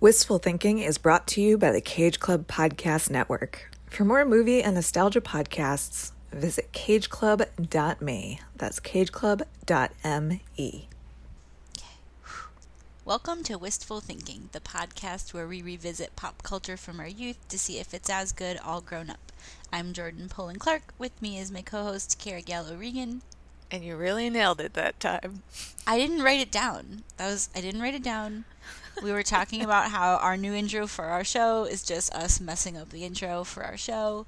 Wistful Thinking is brought to you by the Cage Club Podcast Network. For more movie and nostalgia podcasts, visit cageclub.me. That's cageclub.me. Welcome to Wistful Thinking, the podcast where we revisit pop culture from our youth to see if it's as good all grown up. I'm Jordan Poland Clark. With me is my co host, Kara Gallo Regan. And you really nailed it that time. I didn't write it down. That was I didn't write it down. We were talking about how our new intro for our show is just us messing up the intro for our show.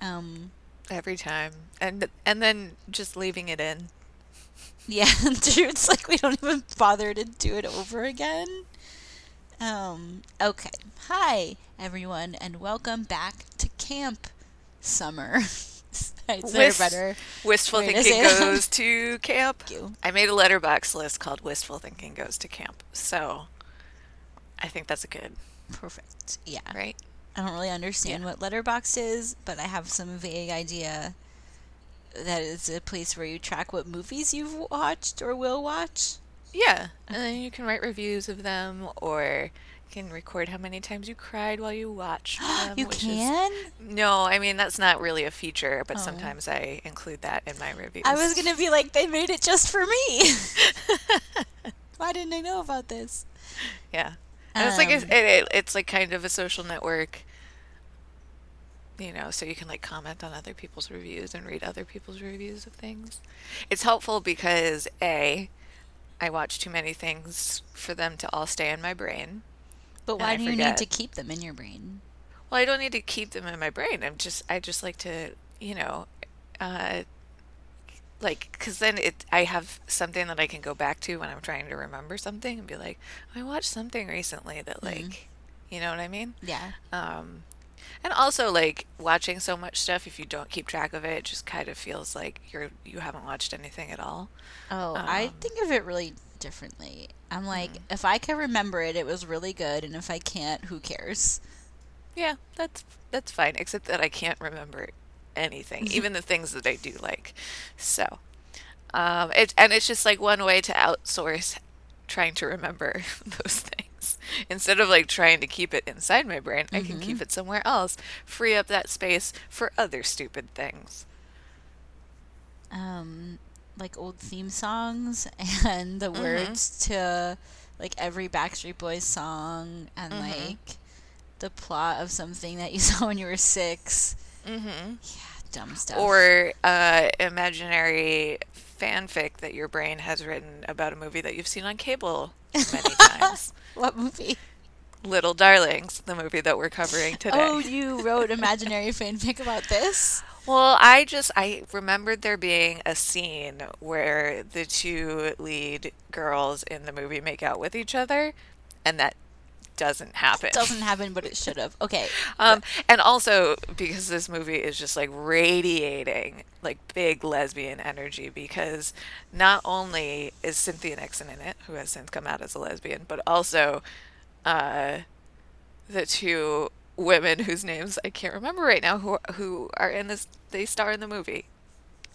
Um, Every time. And and then just leaving it in. yeah, it's like we don't even bother to do it over again. Um, okay. Hi, everyone, and welcome back to Camp Summer. Wist- better? Wistful Thinking goes to camp. Thank you. I made a Letterboxd list called Wistful Thinking Goes to Camp. So I think that's a good, Perfect. Yeah. right? I don't really understand Yeah. what Letterboxd is, but I have some vague idea that it's a place where you track what movies you've watched or will watch. Yeah. And then you can write reviews of them or you can record how many times you cried while you watched them. you which is- can? no, I mean that's not really a feature, but Oh. sometimes I include that in my reviews. I was gonna be like, they made it just for me. Why didn't I know about this? Yeah. And it's like a, Um, it, it, it's like kind of a social network. You know, so you can like comment on other people's reviews and read other people's reviews of things. It's helpful because A, I watch too many things for them to all stay in my brain. But why do you need to keep them in your brain? Well, I don't need to keep them in my brain. I'm just I just like to, you know, uh like cuz then it I have something that I can go back to when I'm trying to remember something and be like, I watched something recently that like, you know what I mean? Yeah. Um, and also like watching so much stuff, if you don't keep track of it, it just kind of feels like you're you haven't watched anything at all. Oh, I Um, think of it really differently. I'm like, Mm. if I can remember it, it was really good, and if I can't, who cares? Yeah, that's that's fine. Except that I can't remember anything, even the things that I do like. So, um, it and it's just like one way to outsource trying to remember those things instead of like trying to keep it inside my brain. I can keep it somewhere else, free up that space for other stupid things. um, like old theme songs and the Mm-hmm. words to like every Backstreet Boys song and Mm-hmm. like the plot of something that you saw when you were 6 Mm-hmm. Yeah, dumb stuff. Or uh, imaginary fanfic that your brain has written about a movie that you've seen on cable many times. what movie? Little Darlings, the movie that we're covering today. Oh, you wrote imaginary fanfic about this? Well, I just I remembered there being a scene where the two lead girls in the movie make out with each other, and that doesn't happen. Doesn't happen, but it should have. Okay. Um, and also because this movie is just like radiating like big lesbian energy because not only is Cynthia Nixon in it, who has since come out as a lesbian, but also uh, the two women whose names I can't remember right now who who are in this they star in the movie.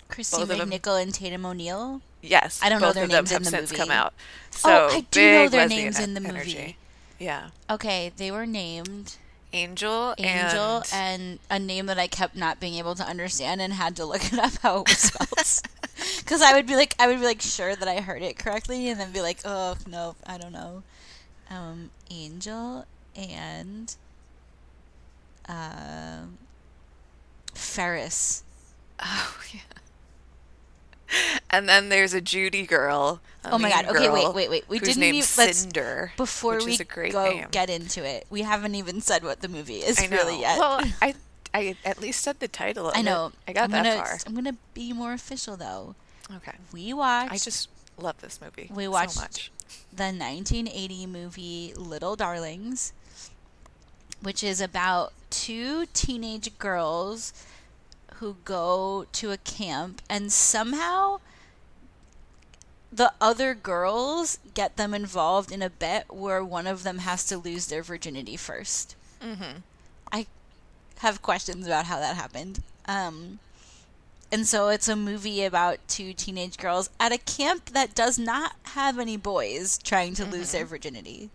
Christine McNichol and Tatum O'Neal. Yes, I don't know their of them names have in the since come movie. out. So Oh, I do know their names in the energy. Yeah, Okay, they were named Angel, Angel and, and a name that I kept not being able to understand and had to look it up how it was spelled. Because I would be like, I would be like sure that I heard it correctly, and then be like, oh no, I don't know. Um, Angel and um, Ferris. Oh yeah. And then there's a Judy girl. a Oh my God, okay, wait, wait, wait, we didn't even- let's- Cinder. Before which we is a great go name. get into it, we haven't even said what the movie is I know. really yet. Well, I I at least said the title. I it. know. I got I'm that gonna, far. I'm gonna be more official though. Okay. We watched I just love this movie. We so watched- much. the 1980 movie Little Darlings, which is about two teenage girls who go to a camp and somehow the other girls get them involved in a bet where one of them has to lose their virginity 1st Mm-hmm. I have questions about how that happened. Um, and so it's a movie about two teenage girls at a camp that does not have any boys trying to lose their virginity.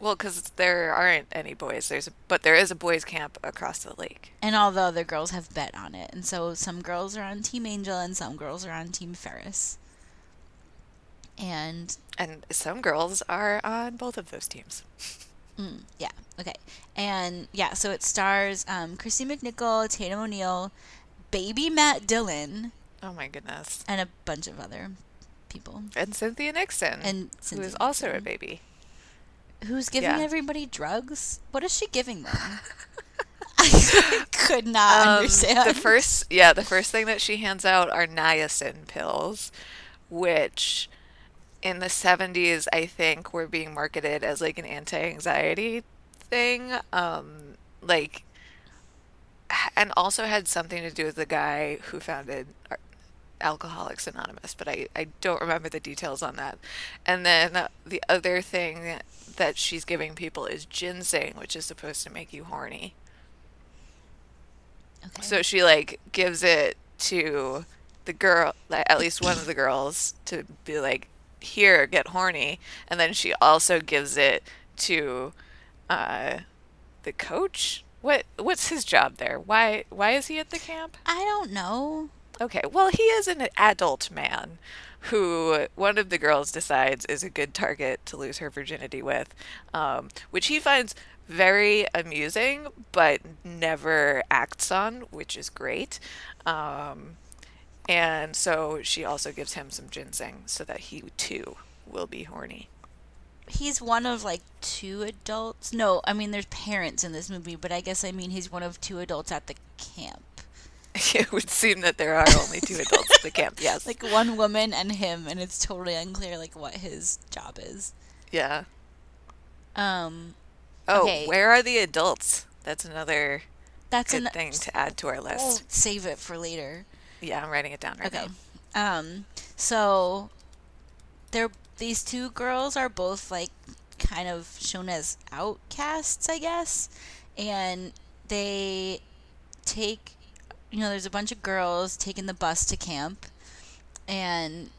Well, because there aren't any boys. There's a, but there is a boys' camp across the lake. And all the other girls have bet on it. And so some girls are on Team Angel and some girls are on Team Ferris. And And some girls are on both of those teams. Mm, yeah. Okay. And yeah, so it stars um, Kristy McNichol, Tatum O'Neal, baby Matt Dillon, Oh my goodness. and a bunch of other people. And Cynthia Nixon, And who Cynthia is also a baby. Who's giving Yeah. everybody drugs? What is she giving them? I could not Um, understand. The first, yeah, the first thing that she hands out are niacin pills, which in the 70s, I think, were being marketed as like an anti anxiety thing. Um, like, and also had something to do with the guy who founded Alcoholics Anonymous, but I, I don't remember the details on that. And then the other thing that she's giving people is ginseng, which is supposed to make you horny. okay. So she like gives it to the girl, like, at least one of the girls, to be like, "Here, get horny," and then she also gives it to uh, the coach. What what's his job there? Why why is he at the camp? I don't know. Okay, well he is an adult man who one of the girls decides is a good target to lose her virginity with, um, which he finds very amusing, but never acts on, which is great. Um, and so she also gives him some ginseng so that he too will be horny. He's one of like two adults. No, I mean there's parents in this movie, but I guess I mean he's one of two adults at the camp. it would seem that there are only two adults at the camp. Yes. Like one woman and him, and it's totally unclear like what his job is. yeah. Um, Oh, Okay. where are the adults? That's another that's good an thing to add to our We'll list. save it for later. Yeah, I'm writing it down right Okay. now. Um, so they're these two girls are both like kind of shown as outcasts, I guess, and they take you know, there's a bunch of girls taking the bus to camp and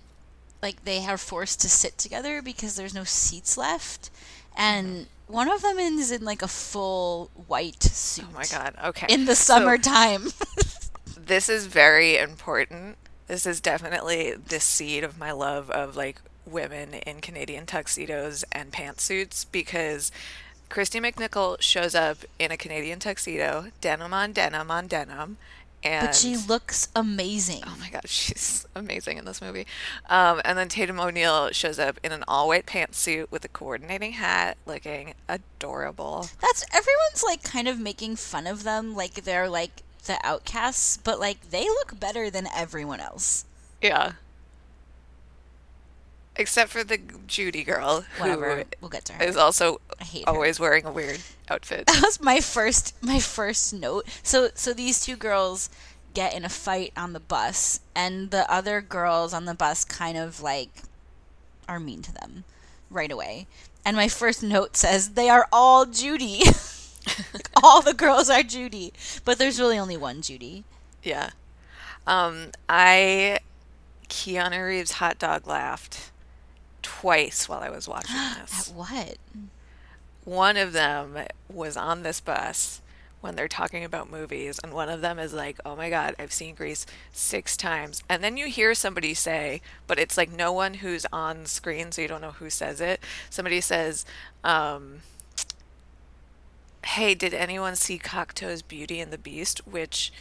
like they are forced to sit together because there's no seats left and mm-hmm. one of them is in like a full white suit Oh my god. Okay. in the So, summertime this is very important. This is definitely the seed of my love of like women in Canadian tuxedos and pantsuits because Kristy McNichol shows up in a Canadian tuxedo, denim on denim on denim, and but she looks amazing Oh my god, she's amazing in this movie. Um, and then Tatum O'Neal shows up in an all-white pantsuit with a coordinating hat, looking adorable. That's everyone's like kind of making fun of them, like they're like the outcasts, but like they look better than everyone else. Yeah. Except for the Judy girl, Whatever, who we'll get to her. is also I hate her. always wearing a weird outfit. That was my first my first note. So so these two girls get in a fight on the bus, and the other girls on the bus kind of like are mean to them right away. And my first note says they are all Judy. Like, all the girls are Judy, but there's really only one Judy. Yeah. Um, I Keanu Reeves hot dog laughed twice while I was watching this. At what? One of them was on this bus when they're talking about movies, and one of them is like, "Oh my God, I've seen Grease six times," and then you hear somebody say, but it's like no one who's on screen, so you don't know who says it. Somebody says, um, "Hey, did anyone see Cocteau's Beauty and the Beast?" Which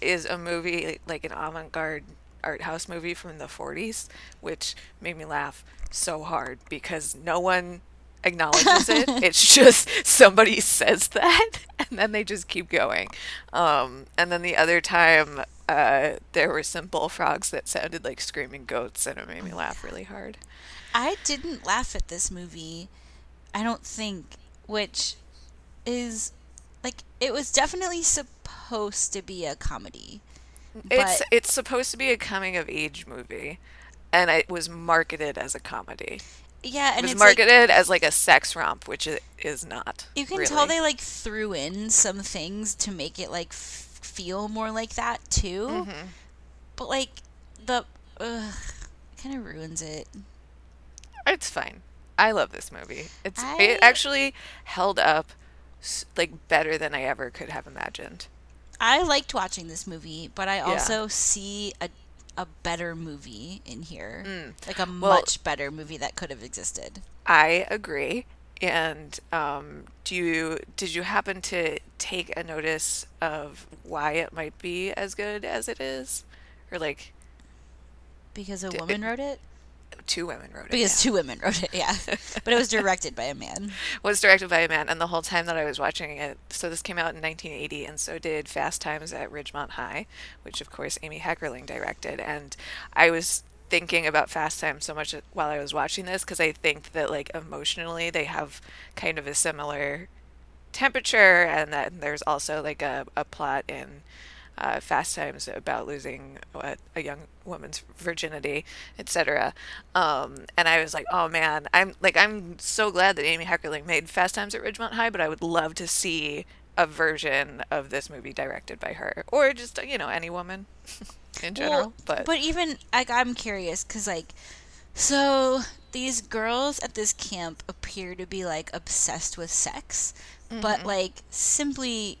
is a movie like an avant-garde art house movie from the 40s, which made me laugh so hard because no one acknowledges it. it's just somebody says that and then they just keep going. Um, and then the other time, uh, there were some bullfrogs that sounded like screaming goats and it made me laugh really hard. I didn't laugh at this movie. I don't think, which is like it was definitely supposed to be a comedy. It's it's supposed to be a coming of age movie and it was marketed as a comedy. Yeah, and It was it's like marketed as like a sex romp, which it is not. you can really. tell they like threw in some things to make it like f- feel more like that too. Mm-hmm. But like the ugh, kind of ruins it. It's fine. I love this movie. It's I- it actually held up like better than I ever could have imagined. I liked watching this movie, but I Yeah. also see a a better movie in here, Mm. like a Well- much better movie that could have existed. I agree. And um, do you did you happen to take a notice of why it might be as good as it is, or like Because a D- woman wrote it. Two women wrote it? Because yeah. two women wrote it, yeah. but it was directed by a man. was directed by a man, and the whole time that I was watching it, so this came out in 1980, and so did Fast Times at Ridgemont High, which of course Amy Heckerling directed. And I was thinking about Fast Times so much while I was watching this because I think that like emotionally they have kind of a similar temperature, and that there's also like a, a plot in uh, Fast Times about losing what, a young woman's virginity, etc. Um, and I was like, oh man, I'm like I'm so glad that Amy Heckerling made Fast Times at Ridgemont High, but I would love to see a version of this movie directed by her, or just you know any woman in general. Well, but, even like I'm curious because like, so these girls at this camp appear to be like obsessed with sex, but Mm-hmm. like simply,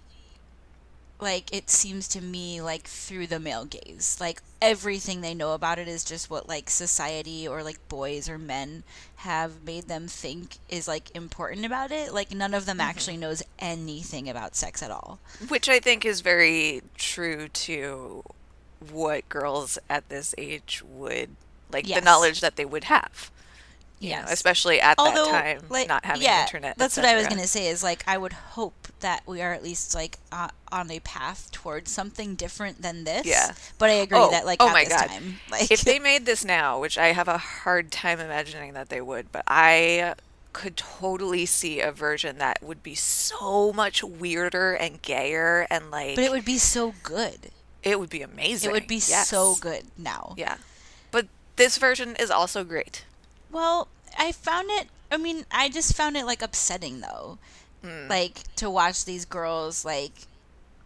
like it seems to me like through the male gaze, like everything they know about it is just what like society or like boys or men have made them think is like important about it. Like none of them Mm-hmm. actually knows anything about sex at all. which I think is very true to what girls at this age would like the knowledge that they would have. Yes. especially at Although, that time, like, not having yeah, internet. That's what I was gonna say. Is like I would hope that we are at least like uh, on a path towards something different than this. Yeah. But I agree Oh, that like oh at my this God. time, like if they made this now, which I have a hard time imagining that they would, but I could totally see a version that would be so much weirder and gayer and like but it would be so good. it would be amazing. It would be Yes. so good now. Yeah. But this version is also great. Well, I found it. I mean, I just found it like upsetting though, Hmm. like to watch these girls like,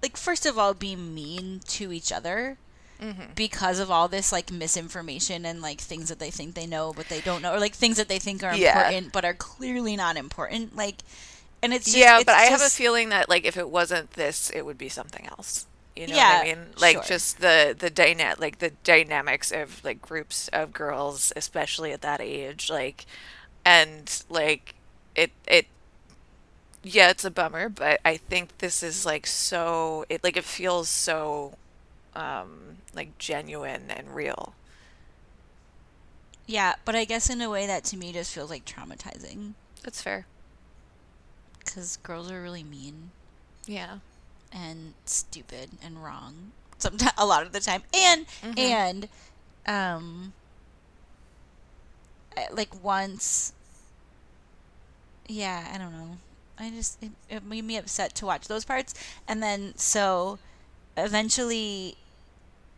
like first of all, be mean to each other. Mm-hmm. Because of all this like misinformation and like things that they think they know but they don't know, or like things that they think are Yeah. important but are clearly not important. Like, and it's just, yeah, it's but I have a feeling that like if it wasn't this, it would be something else. You know Yeah, what I mean? Like sure. just the the dyna- like the dynamics of like groups of girls, especially at that age, like and like it it yeah, it's a bummer, but I think this is like so it like it feels so um like genuine and real. Yeah, but I guess in a way that to me just feels like traumatizing That's fair. because girls are really mean Yeah. And stupid and wrong. Sometimes, a lot of the time, and Mhm. and um, like once. Yeah, I don't know. I just it, it made me upset to watch those parts, and then so eventually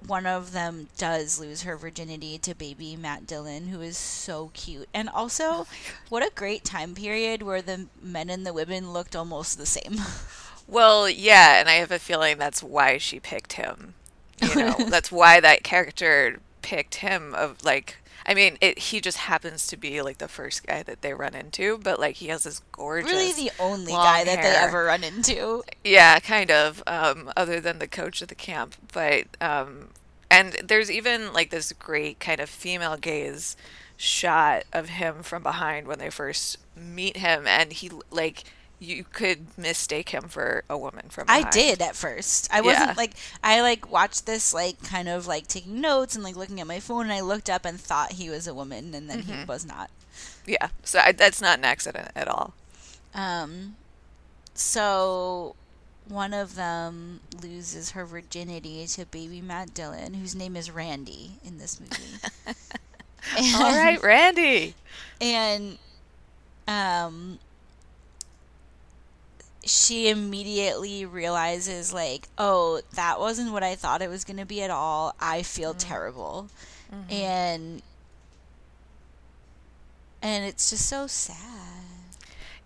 one of them does lose her virginity to baby Matt Dillon, who is so cute. And also, what a great time period where the men and the women looked almost the same. Well, yeah, and I have a feeling that's why she picked him. You know, that's why that character picked him of like I mean, it he just happens to be like the first guy that they run into, but like he has this gorgeous really the only guy that they ever run into. Yeah, kind of. Um, other than the coach of the camp, but um, and there's even like this great kind of female gaze shot of him from behind when they first meet him, and he like you could mistake him for a woman from behind. I did at first. I wasn't Yeah. like I like watched this like kind of like taking notes and like looking at my phone and I looked up and thought he was a woman and then he Mm-hmm. was not. Yeah, so I, that's not an accident at all. Um so one of them loses her virginity to baby Matt Dillon, whose name is Randy in this movie. All right, Randy. and um she immediately realizes like oh that wasn't what i thought it was going to be at all. I feel mm-hmm. terrible. Mm-hmm. And and it's just so sad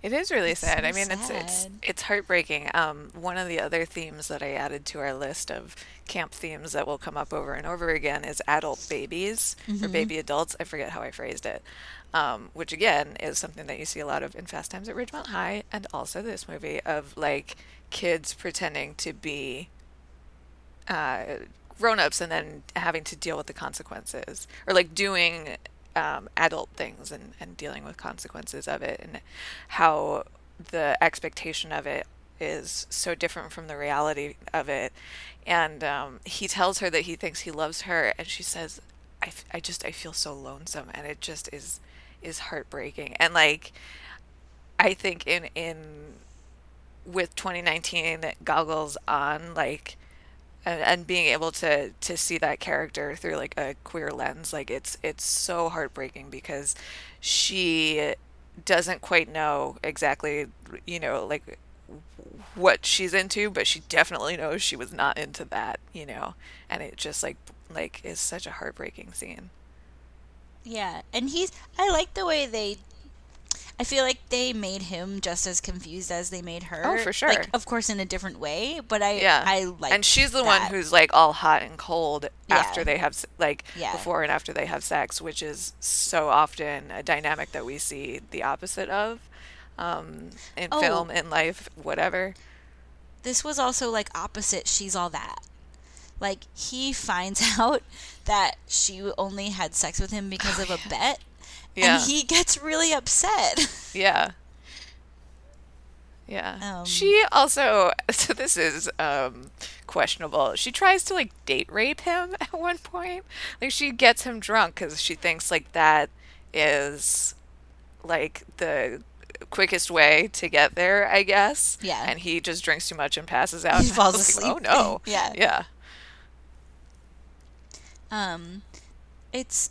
It is really It's sad. so I mean, it's it's it's heartbreaking. Um, one of the other themes that I added to our list of camp themes that will come up over and over again is adult babies or baby adults. I forget how I phrased it. Um, which again is something that you see a lot of in Fast Times at Ridgemont High and also this movie of like kids pretending to be uh, grown-ups and then having to deal with the consequences or like doing um, adult things and, and dealing with consequences of it and how the expectation of it is so different from the reality of it. And um, he tells her that he thinks he loves her and she says I, f- I just i feel so lonesome. And it just is is heartbreaking. And like i think in in with 2019 goggles on like and, and being able to to see that character through like a queer lens like it's it's so heartbreaking because she doesn't quite know exactly you know like what she's into but she definitely knows she was not into that you know and it just like like is such a heartbreaking scene Yeah, and he's. I like the way they. I feel like they made him just as confused as they made her. Oh, for sure. Like, of course, in a different way, but I. yeah I like. and she's the one who's like all hot and cold after they have like Yeah. before and after they have sex which is so often a dynamic that we see the opposite of um, in Oh. film in life whatever This was also like opposite. She's all that. Like he finds out that she only had sex with him because of a bet, yeah. and he gets really upset. yeah. Yeah. Um, she also so this is um questionable. She tries to like date rape him at one point. Like she gets him drunk because she thinks like that is like the quickest way to get there i guess. Yeah. and he just drinks too much and passes out. He falls was like, asleep. oh no. Yeah. yeah. Um it's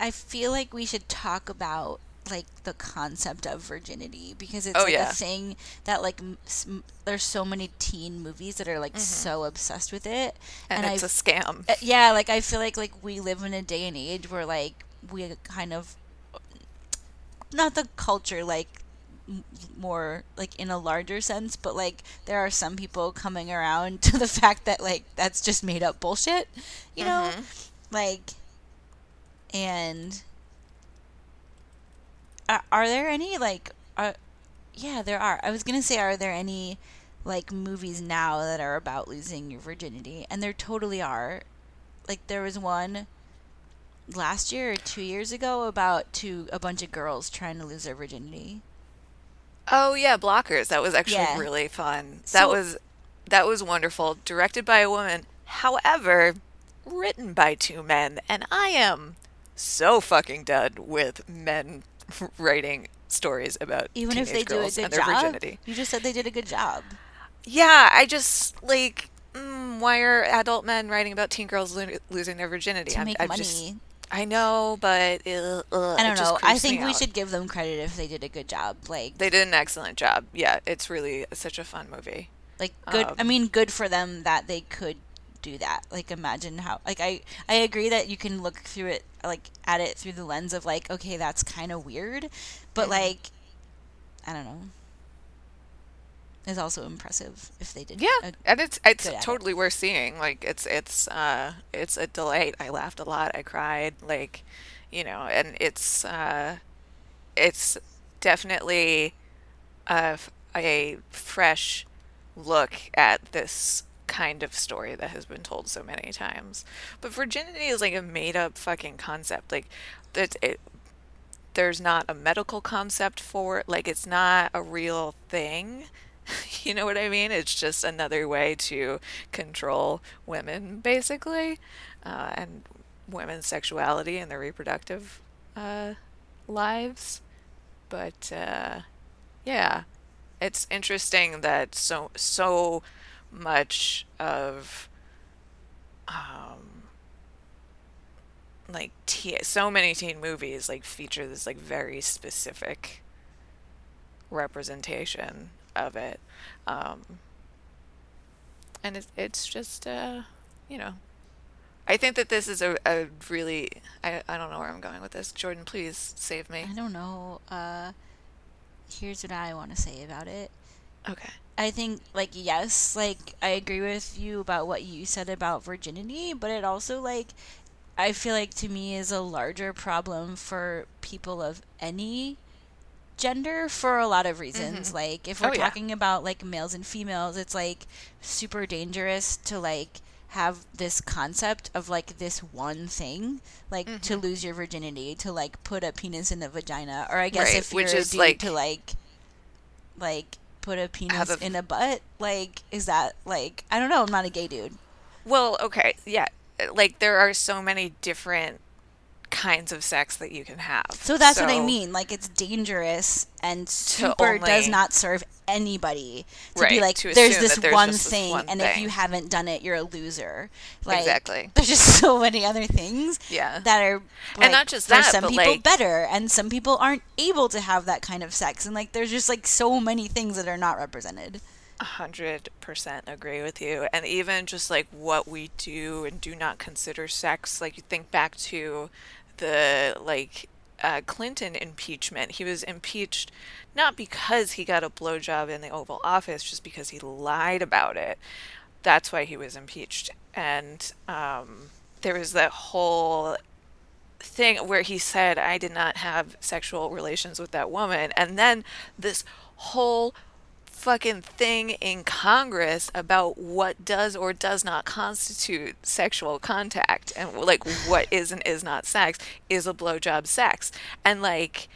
i feel like we should talk about like the concept of virginity because it's Oh, like yeah. a thing that like m- s- m- there's so many teen movies that are like so obsessed with it. And, it's I a scam. Uh, yeah like i feel like like we live in a day and age where like we kind of not the culture like more like in a larger sense but like there are some people coming around to the fact that like that's just made up bullshit you know? Like and are, are there any like are yeah there are i was gonna say are there any like movies now that are about losing your virginity and there totally are like there was one last year or two years ago about two a bunch of girls trying to lose their virginity Oh yeah, Blockers. That was actually Yeah. really fun. So- that was that was wonderful. Directed by a woman. However, written by two men, and I am so fucking done with men writing stories about even if they do a good job virginity. you just said they did a good job Yeah, I just like mm, why are adult men writing about teen girls lo- losing their virginity? to I'm- make I've money just- I know, but uh, uh, i don't know i think we out. should give them credit if they did a good job like They did an excellent job. Yeah, it's really such a fun movie. like good i Um, mean good for them that they could do that like imagine how like i i agree that you can look through it like at it through the lens of like okay that's kind of weird but Mhm. like i don't know it's also impressive if they did Yeah, a- and it's it's at it. totally worth seeing. Like it's it's uh it's a delight. I laughed a lot. I cried. Like, you know, and it's uh it's definitely a fresh look at this kind of story that has been told so many times. But virginity is like a made up fucking concept. Like it's it there's not a medical concept for it. Like it's not a real thing. You know what I mean? It's just another way to control women, basically, uh, and women's sexuality and their reproductive uh, lives. But uh, yeah, it's interesting that so so much of um, like teen, so many teen movies like feature this like very specific representation of it um and it's, it's just uh you know i think that this is a, a really I, I don't know where i'm going with this jordan please save me i don't know uh here's what I want to say about it. Okay. I think like yes, like I agree with you about what you said about virginity, but it also like I feel like to me is a larger problem for people of any gender for a lot of reasons. Like if we're Oh, yeah. talking about like males and females, it's like super dangerous to like have this concept of like this one thing, like Mm-hmm. to lose your virginity, to like put a penis in a vagina, or I guess Right, if you're which is, dude like- to like like put a penis a- in a butt, like is that like I don't know, I'm not a gay dude. Well, okay, yeah. Like there are so many different kinds of sex that you can have. So that's what I mean. Like it's dangerous and super only- does not serve anybody to be like to there's this there's one just this thing one and if you haven't done it you're a loser. Like Exactly. there's just so many other things Yeah. that are like, not just that, some but, people like- better and some people aren't able to have that kind of sex and like there's just like so many things that are not represented. A hundred percent agree with you. And even just like what we do and do not consider sex, like you think back to the like uh, Clinton impeachment. He was impeached not because he got a blowjob in the Oval Office, just because he lied about it. That's why he was impeached. And um, there was that whole thing where he said, I did not have sexual relations with that woman. And then this whole fucking thing in Congress about what does or does not constitute sexual contact and like what is and is not sex is a blowjob sex. And like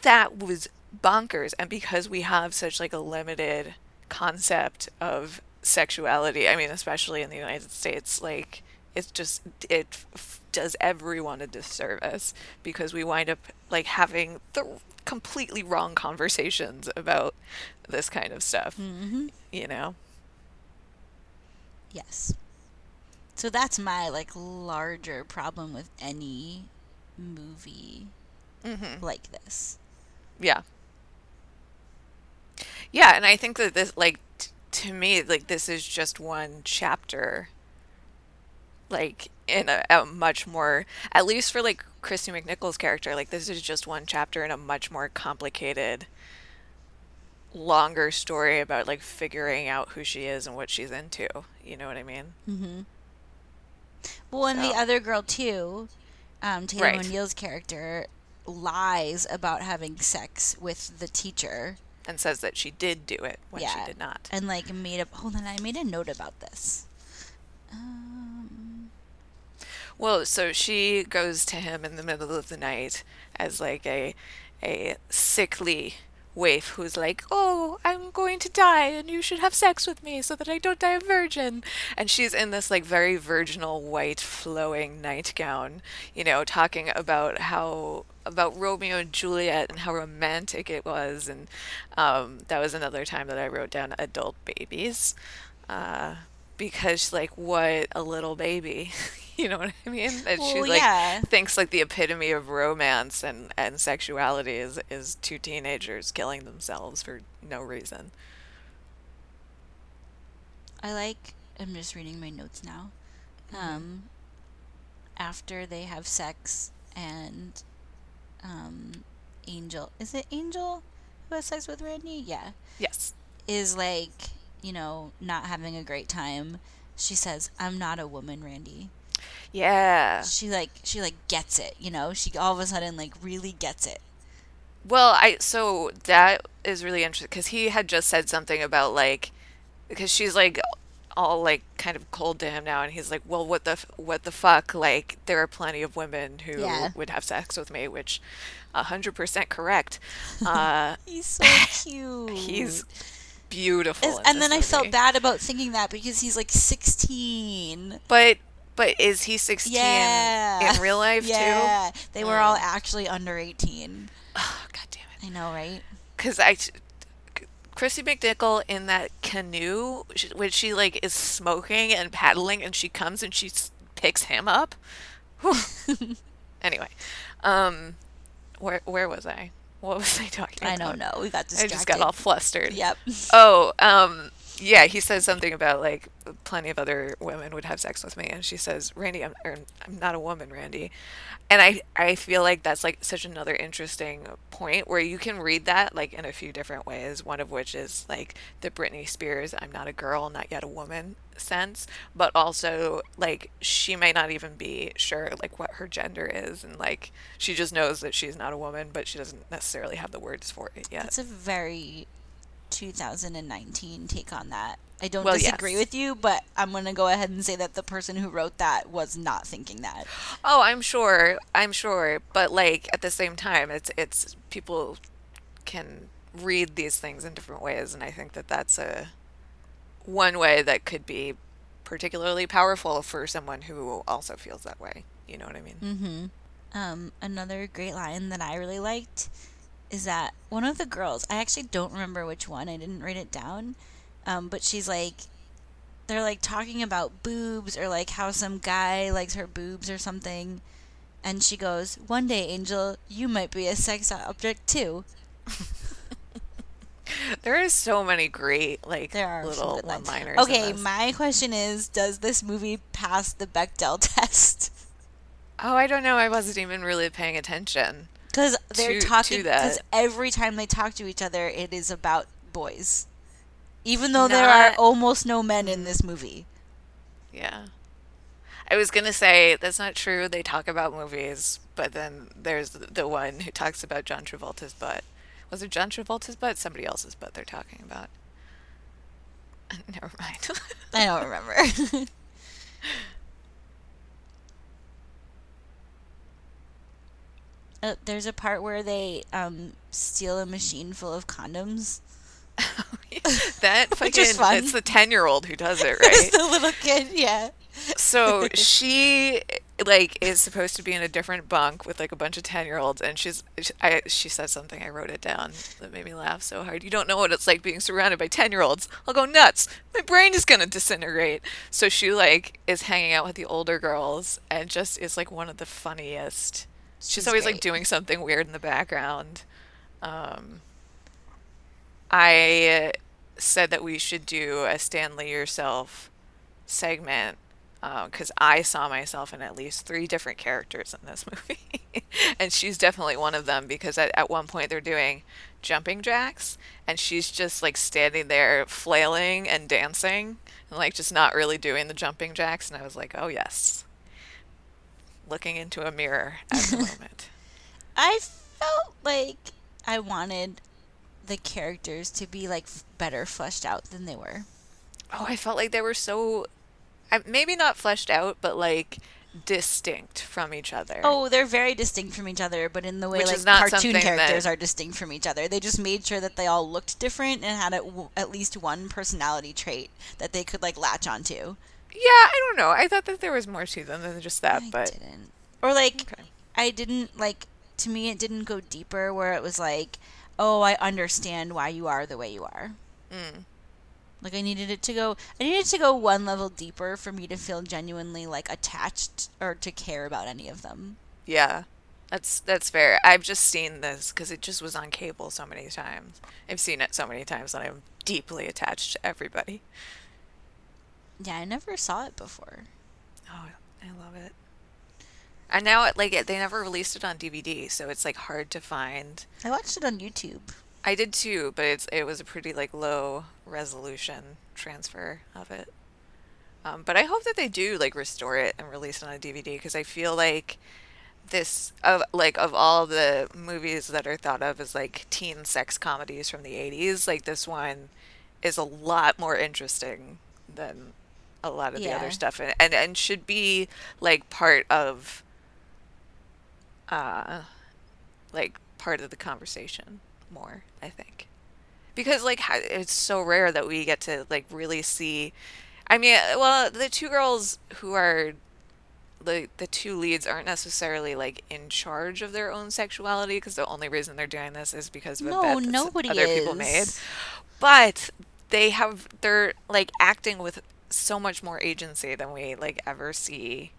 that was bonkers. And because we have such like a limited concept of sexuality, I mean, especially in the United States, like it's just it f- does everyone a disservice because we wind up like having the completely wrong conversations about this kind of stuff. Mm-hmm. You know? Yes. So that's my like larger problem with any movie Mm-hmm. like this. Yeah. Yeah, and I think that this, like, t- to me, like, this is just one chapter, like, in a, a much more, at least for, like, Kristy McNichol's character, like, this is just one chapter in a much more complicated, longer story about, like, figuring out who she is and what she's into. You know what I mean? Mm-hmm. Well, and the other girl too, um, Taylor Right. O'Neal's character lies about having sex with the teacher And says that she did do it when Yeah. she did not. and like made up. Hold on, I made a note about this. Um, Well, so she goes to him in the middle of the night as like a a sickly waif who's like, "Oh, I'm going to die and you should have sex with me so that I don't die a virgin." And she's in this like very virginal white flowing nightgown, you know, talking about how about Romeo and Juliet and how romantic it was and um, that was another time that I wrote down adult babies. Uh, because like what a little baby you know what i mean and she like yeah. thinks like the epitome of romance and and sexuality is is two teenagers killing themselves for no reason I like. I'm just reading my notes now. Um, after they have sex and um, Angel is it Angel who has sex with Randy? Yeah, yes is like you know not having a great time. She says, "I'm not a woman, Randy." Yeah She like she like gets it. You know, she all of a sudden like really gets it. well i so that is really interesting because he had just said something about like because she's like all like kind of cold to him now and he's like well what the what the fuck like there are plenty of women who Yeah. would have sex with me which 100% correct uh He's so cute. he's beautiful and then this I felt bad about thinking that because he's like 16. but but is he 16 Yeah. in real life too? yeah. too They were all actually under 18. oh god damn it I know, right? because I, Chrissy McNichol in that canoe, when she like is smoking and paddling, and she comes and she s- picks him up. Anyway, um, where where was I? What was I talking I don't know. We got distracted. I just got all flustered. Yep. Oh, um, yeah, he says something about like plenty of other women would have sex with me, and she says, "Randy, I'm or, I'm not a woman, Randy," and I I feel like that's like such another interesting point where you can read that like in a few different ways. One of which is like the Britney Spears "I'm not a girl, not yet a woman" sense, but also like she may not even be sure like what her gender is, and like she just knows that she's not a woman, but she doesn't necessarily have the words for it yet. That's a very 2019 take on that. I don't Well, disagree yes. with you, but I'm going to go ahead and say that the person who wrote that was not thinking that. Oh, I'm sure. I'm sure. But like at the same time, it's it's people can read these things in different ways, and I think that that's a one way that could be particularly powerful for someone who also feels that way. You know what I mean? Mm-hmm. Um, another great line that I really liked is that one of the girls, I actually don't remember which one, I didn't write it down, um, but she's like, they're like talking about boobs or like how some guy likes her boobs or something. And she goes, One day, Angel, you might be a sex object too. There is so many great like There are little good one-liners. in Okay, my question is Does this movie pass the Bechdel test? Oh, I don't know. I wasn't even really paying attention. Because they're To- talking. Because every time they talk to each other, it is about boys. Even though there are almost no men in this movie. Yeah. I was gonna say that's not true. They talk about movies, but then there's the the one who talks about John Travolta's butt. Was it John Travolta's butt? Somebody else's butt they're talking about. Never mind. I don't remember. Uh, there's a part where they um, steal a machine full of condoms. that fucking it's the ten year old who does it, right? It's the little kid, yeah. so she like is supposed to be in a different bunk with like a bunch of 10 year olds and she's I, she said something i wrote it down that made me laugh so hard. You don't know what it's like being surrounded by 10 year olds i'll go nuts. My brain is going to disintegrate. So she like is hanging out with the older girls and just is like one of the funniest she's, always like doing something weird in the background um i said that we should do a stanley yourself segment because I saw myself in at least three different characters in this movie. and she's definitely one of them because at, at one point they're doing jumping jacks and she's just like standing there flailing and dancing and like just not really doing the jumping jacks. And I was like, oh, yes. Looking into a mirror at the moment. I felt like I wanted the characters to be like better fleshed out than they were. Oh, I felt like they were so. Maybe not fleshed out, but like distinct from each other. Oh, they're very distinct from each other, but in the way Which like cartoon characters that- are distinct from each other. They just made sure that they all looked different and had at, w- at least one personality trait that they could like latch onto. Yeah, I don't know. I thought that there was more to them than just that, I but didn't. Or like Okay. I didn't like to me it didn't go deeper where it was like, "Oh, I understand why you are the way you are." Mm. Like I needed it to go I needed to go one level deeper for me to feel genuinely like attached or to care about any of them. yeah, that's that's fair. I've just seen this because it just was on cable so many times. I've seen it so many times that I'm deeply attached to everybody. Yeah, I never saw it before. Oh, I love it. And now, it, like, it, they never released it on DVD, so it's like hard to find. I watched it on YouTube. I did too, but it's it was a pretty like low resolution transfer of it. Um, but I hope that they do like restore it and release it on a DVD because I feel like this of like of all the movies that are thought of as like teen sex comedies from the 80s, like this one is a lot more interesting than a lot of the other stuff and, and and should be like part of uh like part of the conversation more i think. Because like it's so rare that we get to like really see i mean well the two girls who are the the two leads aren't necessarily like in charge of their own sexuality because the only reason they're doing this is because of a No, bet that nobody other is. people made. But they have they're like acting with so much more agency than we like ever see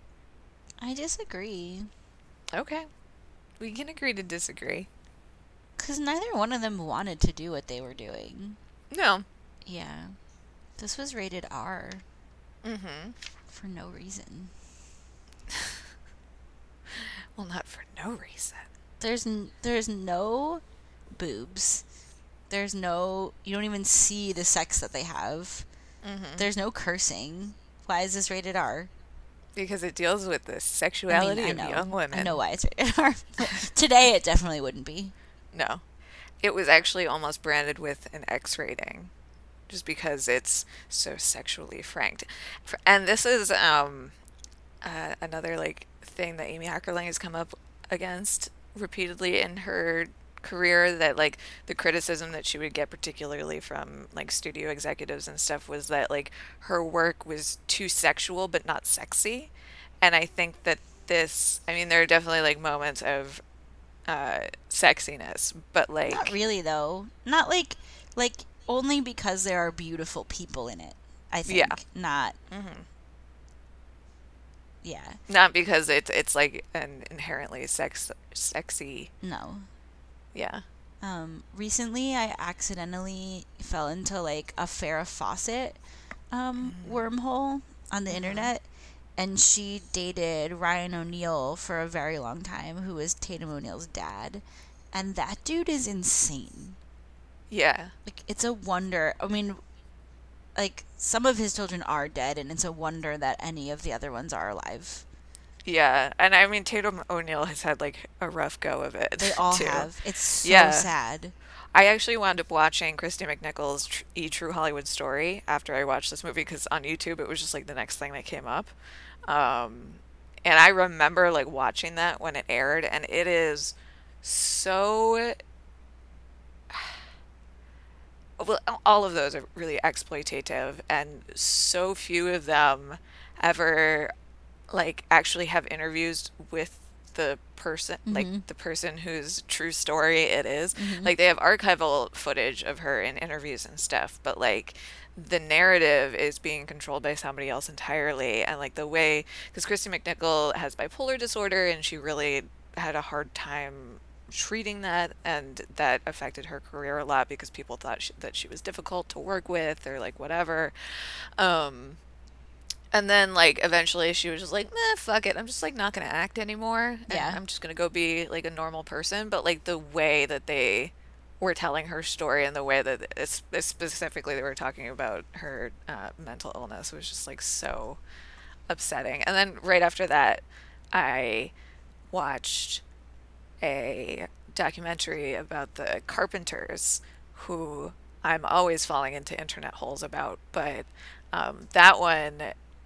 I disagree. okay we can agree to disagree Because neither one of them wanted to do what they were doing. no Yeah. This was rated R Mm-hmm. for no reason. Well, not for no reason. There's n- there's no boobs. There's no you don't even see the sex that they have. Mm-hmm. There's no cursing. Why is this rated R? Because it deals with the I mean, sexuality I of know. young women. I know why it's rated R. Today it definitely wouldn't be. No. It was actually almost branded with an X rating just because it's so sexually franked. And this is um uh, another like thing that Amy Heckerling has come up against repeatedly in her career that like the criticism that she would get particularly from like studio executives and stuff was that like her work was too sexual but not sexy. And I think that this I mean there are definitely like moments of uh sexiness, but like Not really though. Not like like only because there are beautiful people in it. I think. Yeah. Not. Mhm. Yeah. not because it's it's like an inherently sex sexy No. Yeah Um, recently, I accidentally fell into like a Farrah Fawcett um, wormhole on the internet, and she dated Ryan O'Neal for a very long time, who was Tatum O'Neal's dad, and that dude is insane. yeah Like, it's a wonder. I mean, like some of his children are dead, and it's a wonder that any of the other ones are alive. Yeah and i mean tatum o'neal has had like a rough go of it They all too. have. It's so Yeah. sad. i actually wound up watching kristy mcnichol's e true hollywood story after i watched this movie because on youtube it was just like the next thing that came up um and i remember like watching that when it aired and it is so well, all of those are really exploitative, and so few of them ever like actually have interviews with the person, like the person whose true story it is. Like they have archival footage of her in interviews and stuff, but like the narrative is being controlled by somebody else entirely, and like the way because Kristy McNichol has bipolar disorder, and she really had a hard time treating that and that affected her career a lot because people thought she, that she was difficult to work with or like whatever. Um and then like eventually she was just like meh, fuck it. I'm just like not gonna act anymore. Yeah. i'm just gonna go be like a normal person. But like the way that they were telling her story and the way that it's, it's specifically they were talking about her uh, mental illness was just like so upsetting. And then right after that i watched a documentary about the carpenters who I'm always falling into internet holes about, but um, that one,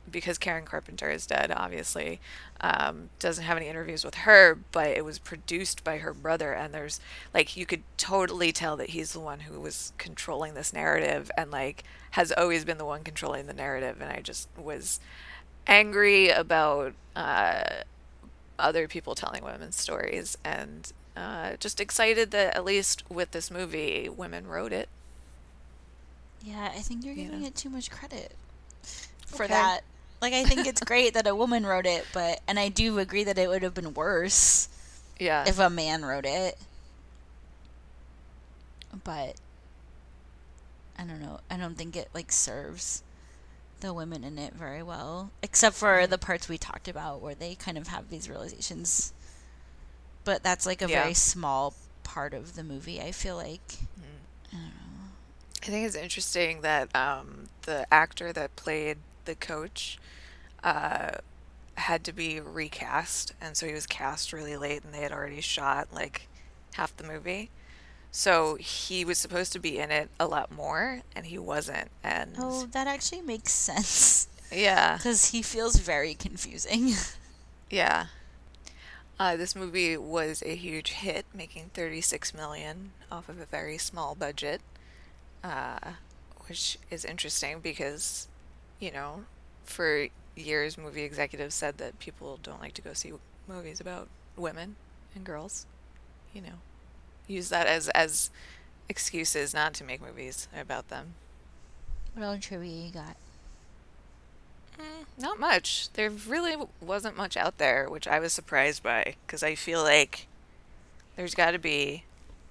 because Karen Carpenter is dead, obviously, um, doesn't have any interviews with her, but it was produced by her brother, and there's like you could totally tell that he's the one who was controlling this narrative and like has always been the one controlling the narrative, and I just was angry about uh, other people telling women's stories and uh, just excited that at least with this movie, women wrote it. Yeah, I think you're giving know. it too much credit for Okay. that. Like, I think it's great that a woman wrote it, but and I do agree that it would have been worse Yeah. if a man wrote it. But I don't know. I don't think it like serves the women in it very well, except for the parts we talked about where they kind of have these realizations. But that's like a Yeah. very small part of the movie. I feel like. I think it's interesting that um, the actor that played the coach uh, had to be recast, and so he was cast really late, and they had already shot like half the movie. So he was supposed to be in it a lot more, and he wasn't. And Oh, that actually makes sense. yeah, Because he feels very confusing. yeah. Uh, this movie was a huge hit, making 36 million off of a very small budget, uh, which is interesting because, you know, for years movie executives said that people don't like to go see movies about women and girls. You know, use that as as excuses not to make movies about them. what other trivia you got? Mm, not much. There really wasn't much out there, which I was surprised by because I feel like there's got to be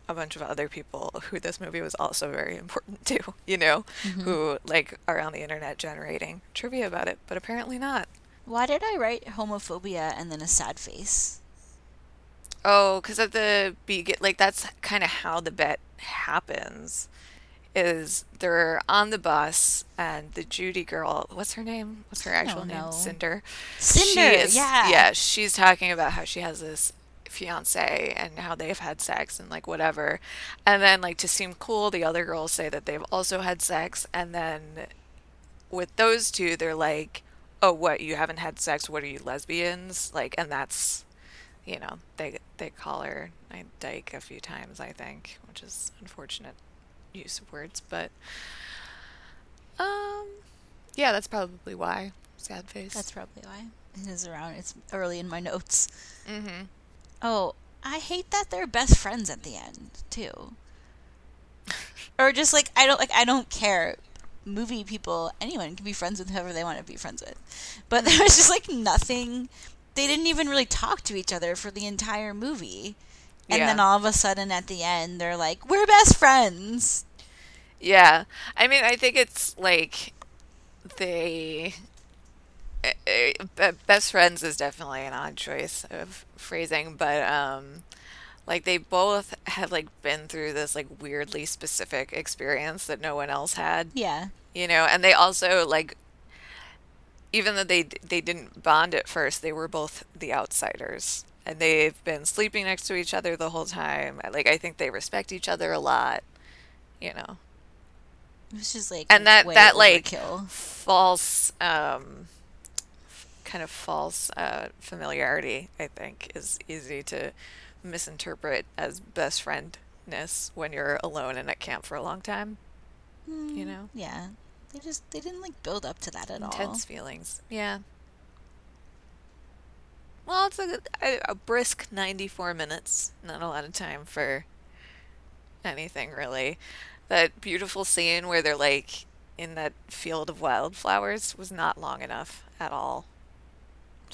a bunch of other people who this movie was also very important to, you know, mm-hmm. who like are on the internet generating trivia about it, but apparently not. Why did I write homophobia and then a sad face? Oh, because at the be like that's kind of how the bet happens. Is they're on the bus and the Judy girl, what's her name? What's her actual name? Cinder. Cinder, She is- yeah. Yeah, she's talking about how she has this fiance and how they've had sex and like whatever. And then like to seem cool, the other girls say that they've also had sex and then with those two they're like, "Oh, what? You haven't had sex? What are you lesbians?" Like and that's you know, they they call her I dyke a few times, I think, which is unfortunate use of words, but um yeah, that's probably why. Sad face. That's probably why. It is around. It's early in my notes. mhm. Oh, I hate that they're best friends at the end too. or just like I don't like I don't care. Movie people, anyone can be friends with whoever they want to be friends with. But there was just like nothing. They didn't even really talk to each other for the entire movie. And Yeah. then all of a sudden at the end they're like, "We're best friends." Yeah. I mean, I think it's like they best friends is definitely an odd choice of phrasing, but um like they both have like been through this like weirdly specific experience that no one else had, Yeah. you know, and they also like even though they they didn't bond at first, they were both the outsiders. And they've been sleeping next to each other the whole time. Like I think they respect each other a lot, you know. It was just like And that that like false um kind of false uh familiarity, I think, is easy to misinterpret as best friendness when you're alone and at camp for a long time, you know. Yeah. They just they didn't like build up to that at all. Intense feelings. Yeah. Well, it's a, a, a brisk 94 minutes. Not a lot of time for anything, really. That beautiful scene where they're like in that field of wildflowers was not long enough at all.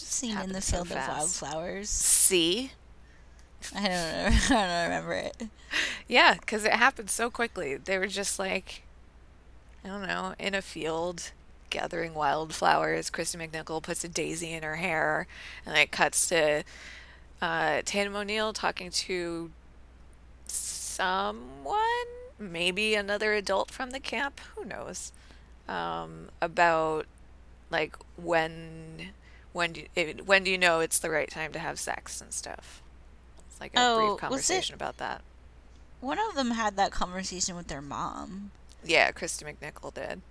Scene in the so field of wildflowers. See? I don't know. I don't remember it. Yeah, because it happened so quickly. They were just like, I don't know, in a field gathering wildflowers. Kristy McNichol puts a daisy in her hair, and it cuts to uh, Tatum O'Neal talking to someone, maybe another adult from the camp, who knows, um, about like when when do it, when do you know it's the right time to have sex and stuff. It's like a Oh, brief it- conversation about that. One of them had that conversation with their mom. Yeah, Kristy McNichol did.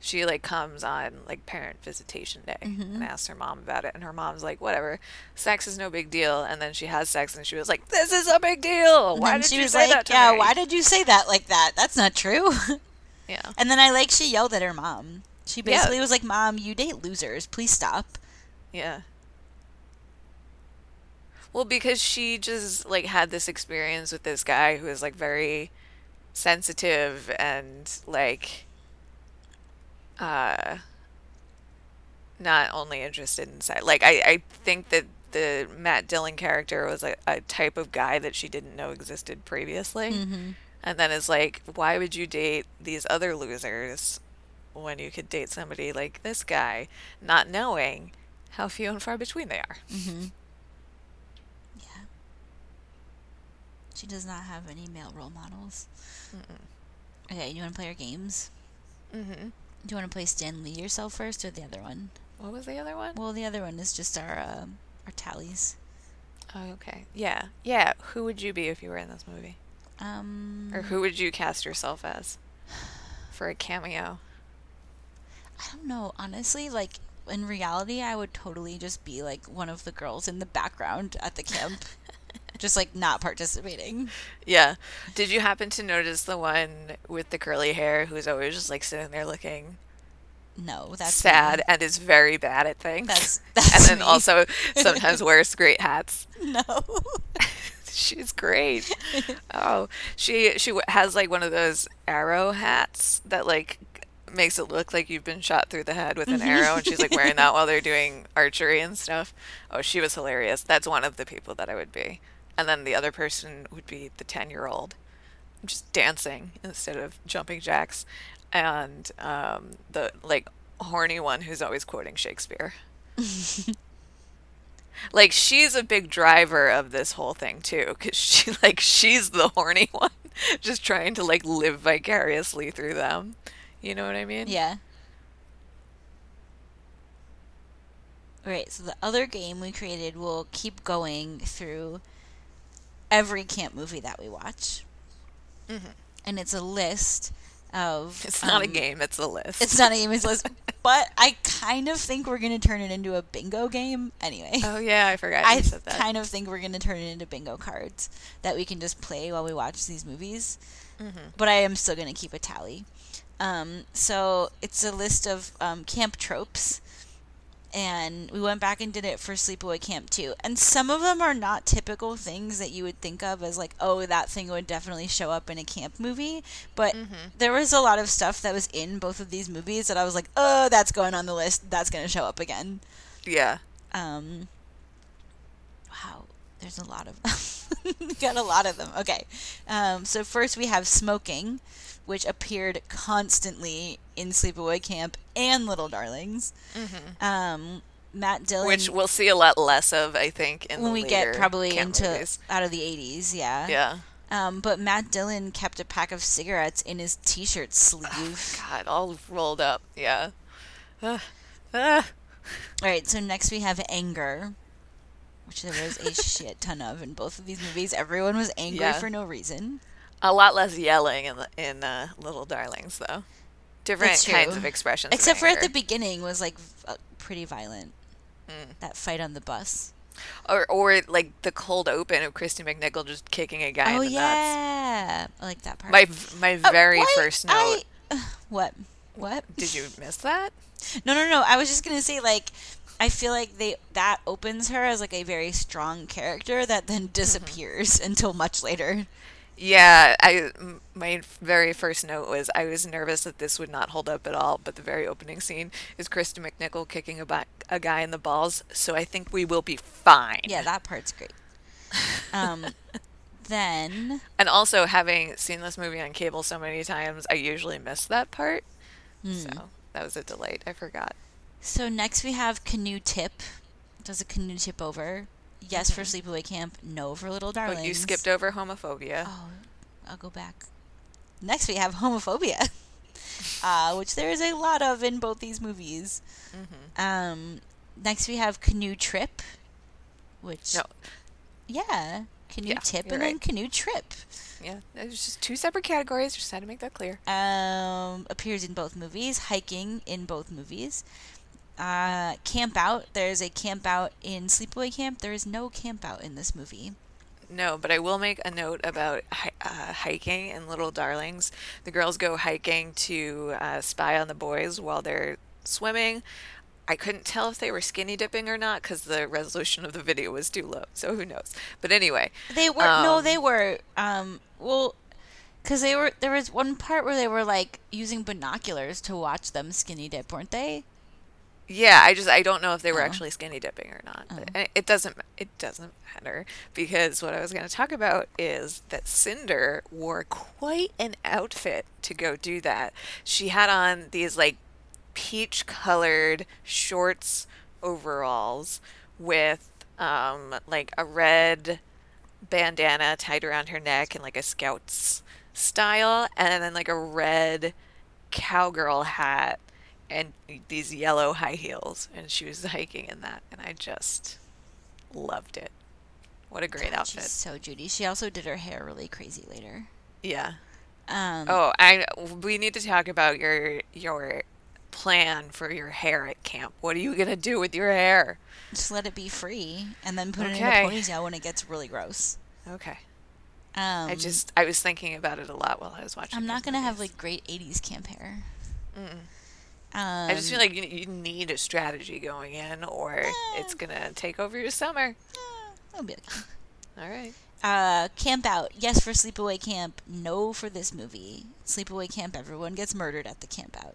She like comes on like parent visitation day Mm-hmm. and asks her mom about it, and her mom's like, "Whatever, sex is no big deal." And then she has sex, and she was like, "This is a big deal. Why did she you was say like, that to "Yeah, me?" why did you say that like that? That's not true." Yeah, and then I like she yelled at her mom. She Yeah. basically was like, "Mom, you date losers. Please stop." Yeah. Well, because she just like had this experience with this guy who is like very sensitive and like uh not only interested in sex. Like I, I think that the Matt Dillon character was a, a type of guy that she didn't know existed previously. Mm-hmm. And then is like, why would you date these other losers when you could date somebody like this guy, not knowing how few and far between they are? Mm-hmm. Yeah. She does not have any male role models. Okay, you want to play our games? Mm-hmm. Do you want to play Stan Lee yourself first, or the other one? What was the other one? Well, the other one is just our um our tallies. Oh, okay. Yeah. Yeah. Who would you be if you were in this movie? Um, Or who would you cast yourself as for a cameo? I don't know. Honestly, like in reality, I would totally just be like one of the girls in the background at the camp, just like not participating. Yeah. Did you happen to notice the one with the curly hair who's always just like sitting there looking No, that's sad me. and is very bad at things? That's- and then me. also sometimes wears great hats. No. She's great. oh, she she has like one of those arrow hats that like makes it look like you've been shot through the head with an arrow, and she's like wearing that while they're doing archery and stuff. Oh, she was hilarious. That's one of the people that I would be. and then the other person would be the 10 year old just dancing instead of jumping jacks and um, the like horny one who's always quoting shakespeare like she's a big driver of this whole thing too because she like she's the horny one just trying to like live vicariously through them you know what i mean Yeah. Right, so the other game we created will keep going through every camp movie that we watch. And it's a list of. Mm-hmm. it's not a um, game it's a list It's not a game, it's a list. But I kind of think we're going to turn it into a bingo game anyway. oh yeah i forgot I kind of think we're going to turn it into bingo cards that we can just play while we watch these movies. Mm-hmm. But I am still going to keep a tally. Um, so it's a list of um, camp tropes. And we went back and did it for Sleepaway Camp too. And some of them are not typical things that you would think of as like, oh, that thing would definitely show up in a camp movie. But Mm-hmm. there was a lot of stuff that was in both of these movies that I was like, oh, that's going on the list. That's going to show up again. yeah Um, wow, there's a lot of them. Got a lot of them. Okay. Um, so first we have smoking, which appeared constantly in Sleepaway Camp and Little Darlings. Um, Matt Dillon, Mm-hmm. which we'll see a lot less of i think in when the we get probably into movies. out of the 80s, yeah. yeah Um, but Matt Dillon kept a pack of cigarettes in his t-shirt sleeve. god all rolled up yeah Ah, ah. All right, so next we have anger, which there was a shit ton of in both of these movies. Everyone was angry Yeah. for no reason. A lot less yelling in the, in uh, little darlings though different kinds of expressions of Except for at the beginning was like v- uh, pretty violent. Mm. That fight on the bus. or or like the cold open of Kristy McNichol just kicking a guy oh in the nuts. yeah, I like that part. My my Uh, very first note. I, what? What? Did you miss that? No, no, no. I was just gonna say like. I feel like they that opens her as like a very strong character that then disappears until much later. Yeah, I my very first note was I was nervous that this would not hold up at all, but the very opening scene is Kristen McNichol kicking a, ba- a guy in the balls, so I think we will be fine. Yeah, that part's great. Um, then And also having seen this movie on cable so many times, I usually miss that part. Hmm. So that was a delight. I forgot. So next we have canoe tip. Does a canoe tip over? Yes for sleepaway camp. No for little Mm-hmm. Oh, you skipped over homophobia. Oh, I'll go back. Next we have homophobia, uh, which there is a lot of in both these movies. Mm-hmm. Um, next we have canoe trip, which No. yeah, canoe Yeah, tip and then right. canoe trip. Yeah, there's just two separate categories. Just had to make that clear. um, appears in both movies, hiking in both movies. Uh, camp out. There's a camp out in Sleepaway Camp. There is no camp out in this movie. No, but I will make a note about uh, hiking and Little Darlings. The girls go hiking to uh, spy on the boys while they're swimming. I couldn't tell if they were skinny dipping or not because the resolution of the video was too low. So who knows? But anyway, They were no, Um, they were. Um, well, because they were. There was one part where they were like using binoculars to watch them skinny dip, weren't they? Yeah, I just I don't know if they were Oh. actually skinny dipping or not. But Oh. it doesn't it doesn't matter because what I was going to talk about is that Cinder wore quite an outfit to go do that. She had on these like peach colored shorts overalls with um like a red bandana tied around her neck and like a scout's style and then like a red cowgirl hat and these yellow high heels and she was hiking in that and I just loved it. What a great outfit. She's so Judy. She also did her hair really crazy later. Yeah. Um, Oh, I we need to talk about your your plan for your hair at camp. What are you going to do with your hair? just let it be free, and then put it in a ponytail when it gets really gross. Okay. Um, I just I was thinking about it a lot while I was watching. I'm not gonna have like great '80s camp hair. Mm-mm. Um, I just feel like you, you need a strategy going in, or it's gonna take over your summer. be okay. All right. Uh, camp out. Yes for sleepaway camp. No for this movie. Sleepaway camp. Everyone gets murdered at the camp out.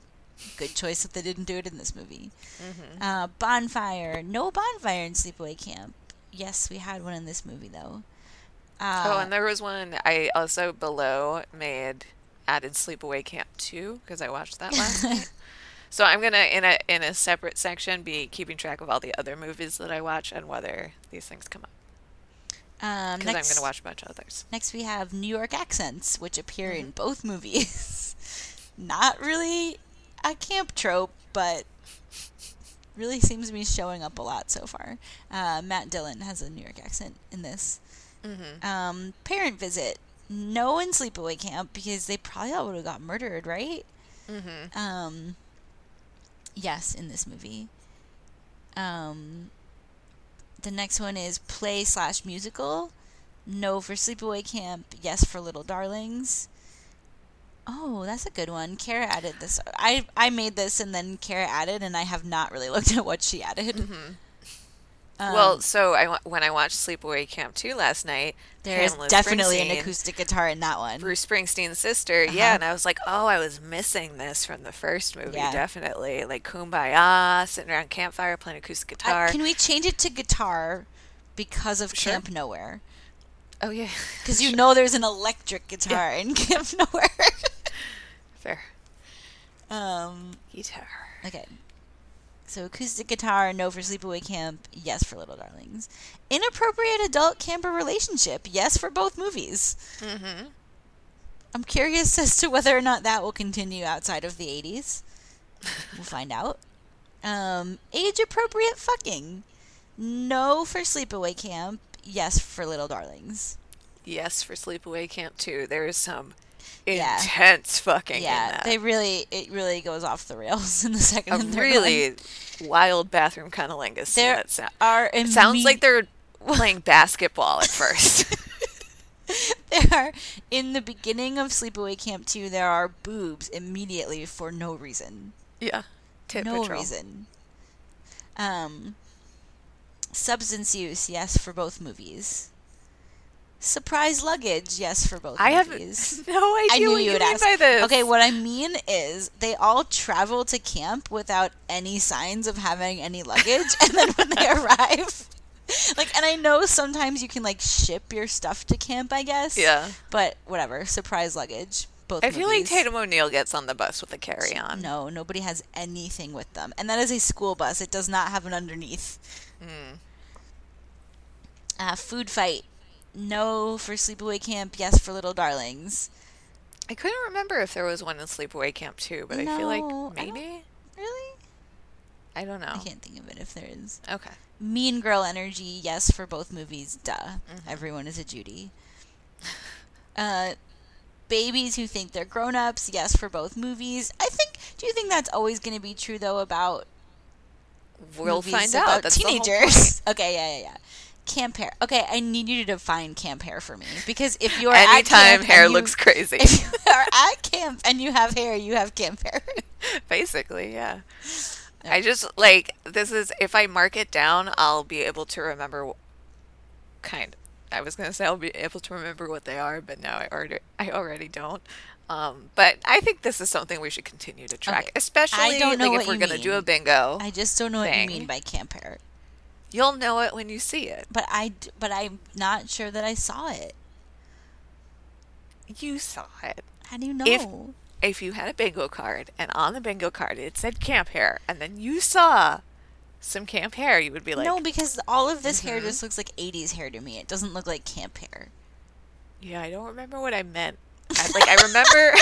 Good choice that they didn't do it in this movie. Mm-hmm. Uh, bonfire. No bonfire in sleepaway camp. Yes, we had one in this movie though. Uh, oh, and there was one I also below made added Sleepaway Camp too because I watched that last night. So I'm gonna in a in a separate section be keeping track of all the other movies that I watch and whether these things come up um, because I'm gonna watch a bunch of others. next we have New York accents, which appear Mm-hmm. in both movies. Not really a camp trope, but really seems to be showing up a lot so far. Uh, Matt Dillon has a New York accent in this. Mm-hmm. Um, parent visit. No in sleepaway camp because they probably all would have got murdered, right? Mm-hmm. Um, yes, in this movie. Um, the next one is play slash musical. No for sleepaway camp. Yes for little darlings. Oh, that's a good one. Kara added this. I I made this and then Kara added, and I have not really looked at what she added. Um, well, so I when I watched Sleepaway Camp 2 last night, there's Pamela definitely an acoustic guitar in that one. Bruce Springsteen's sister, Uh-huh. yeah, and I was like, oh, I was missing this from the first movie, Yeah. definitely. Like Kumbaya, sitting around campfire playing acoustic Uh, guitar. can we change it to guitar because of Sure. Camp Nowhere? oh yeah, Because you know there's an electric guitar in Camp Nowhere. fair um, guitar. okay. So acoustic guitar, no for sleepaway camp, yes for little darlings. Inappropriate adult camper relationship, yes for both movies. Mm-hmm. I'm curious as to whether or not that will continue outside of the 80s. We'll find out. Um, age appropriate fucking, no for sleepaway camp, yes for little darlings. Yes, for Sleepaway Camp too. there is some Yeah. intense fucking in Yeah, they really it really goes off the rails in the second a and third really wild bathroom cunnilingus There that sound- are It sounds like they're playing basketball at first. there are in the beginning of Sleepaway Camp 2 there are boobs immediately for no reason. yeah. Tit no patrol. reason. Um substance use, yes for both movies. Surprise luggage, yes for both of us. I have movies. no idea I knew what you would mean ask. by this. Okay, what I mean is they all travel to camp without any signs of having any luggage, and then when they arrive, like, and I know sometimes you can like ship your stuff to camp, I guess. Yeah. But whatever, surprise luggage. Both. I feel like. Tatum O'Neal gets on the bus with a carry on. No, nobody has anything with them, and that is a school bus. It does not have an underneath. Hmm. Uh, food fight. No for sleepaway camp. Yes for little darlings. I couldn't remember if there was one in Sleepaway Camp too, but I feel like No, I maybe. Really? I don't know. I can't think of it if there is. Okay. Mean Girl energy, yes for both movies. Duh. Mm-hmm. Everyone is a Judy. Uh, babies who think they're grown ups, yes for both movies. I think. Do you think that's always going to be true though about We'll find out. That's teenagers? okay, yeah, yeah, yeah. Camp hair. Okay, I need you to define camp hair for me because if you are point. at Anytime hair you- looks crazy. if you are at camp and you have hair, you have camp hair. Basically, yeah. I just like this is if I mark it down, I'll be able to remember. Kind. I was gonna say I'll be able to remember what they are, but now I already I already don't. Um, but I think this is something we should continue to track, Okay. especially don't know like if we're you gonna do a bingo. I just don't know what you mean by camp hair. You'll know it when you see it. But I but I'm not sure that I saw it. You saw it. How do you know? If- If you had a bingo card and on the bingo card it said camp hair, and then you saw some camp hair, you would be like, no, because all of this hair Mhm. just looks like '80s hair to me. It doesn't look like camp hair. Yeah, I don't remember what I meant. I, like I remember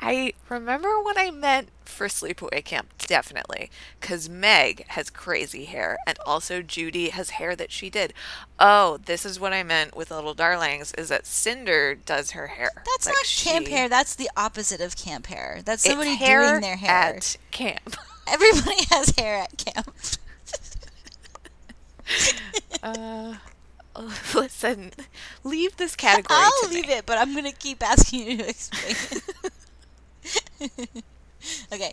I remember what I meant for sleepaway camp definitely cuz Meg has crazy hair and also Judy has hair that she did. Oh, this is what I meant with Little Darlings is that Cinder does her hair. That's Like, not camp she- hair. That's the opposite of camp hair. That's somebody doing their hair. at camp. Everybody has hair at camp. Uh, listen, leave this category I'll to me. leave it, but I'm gonna keep asking you to explain it. okay.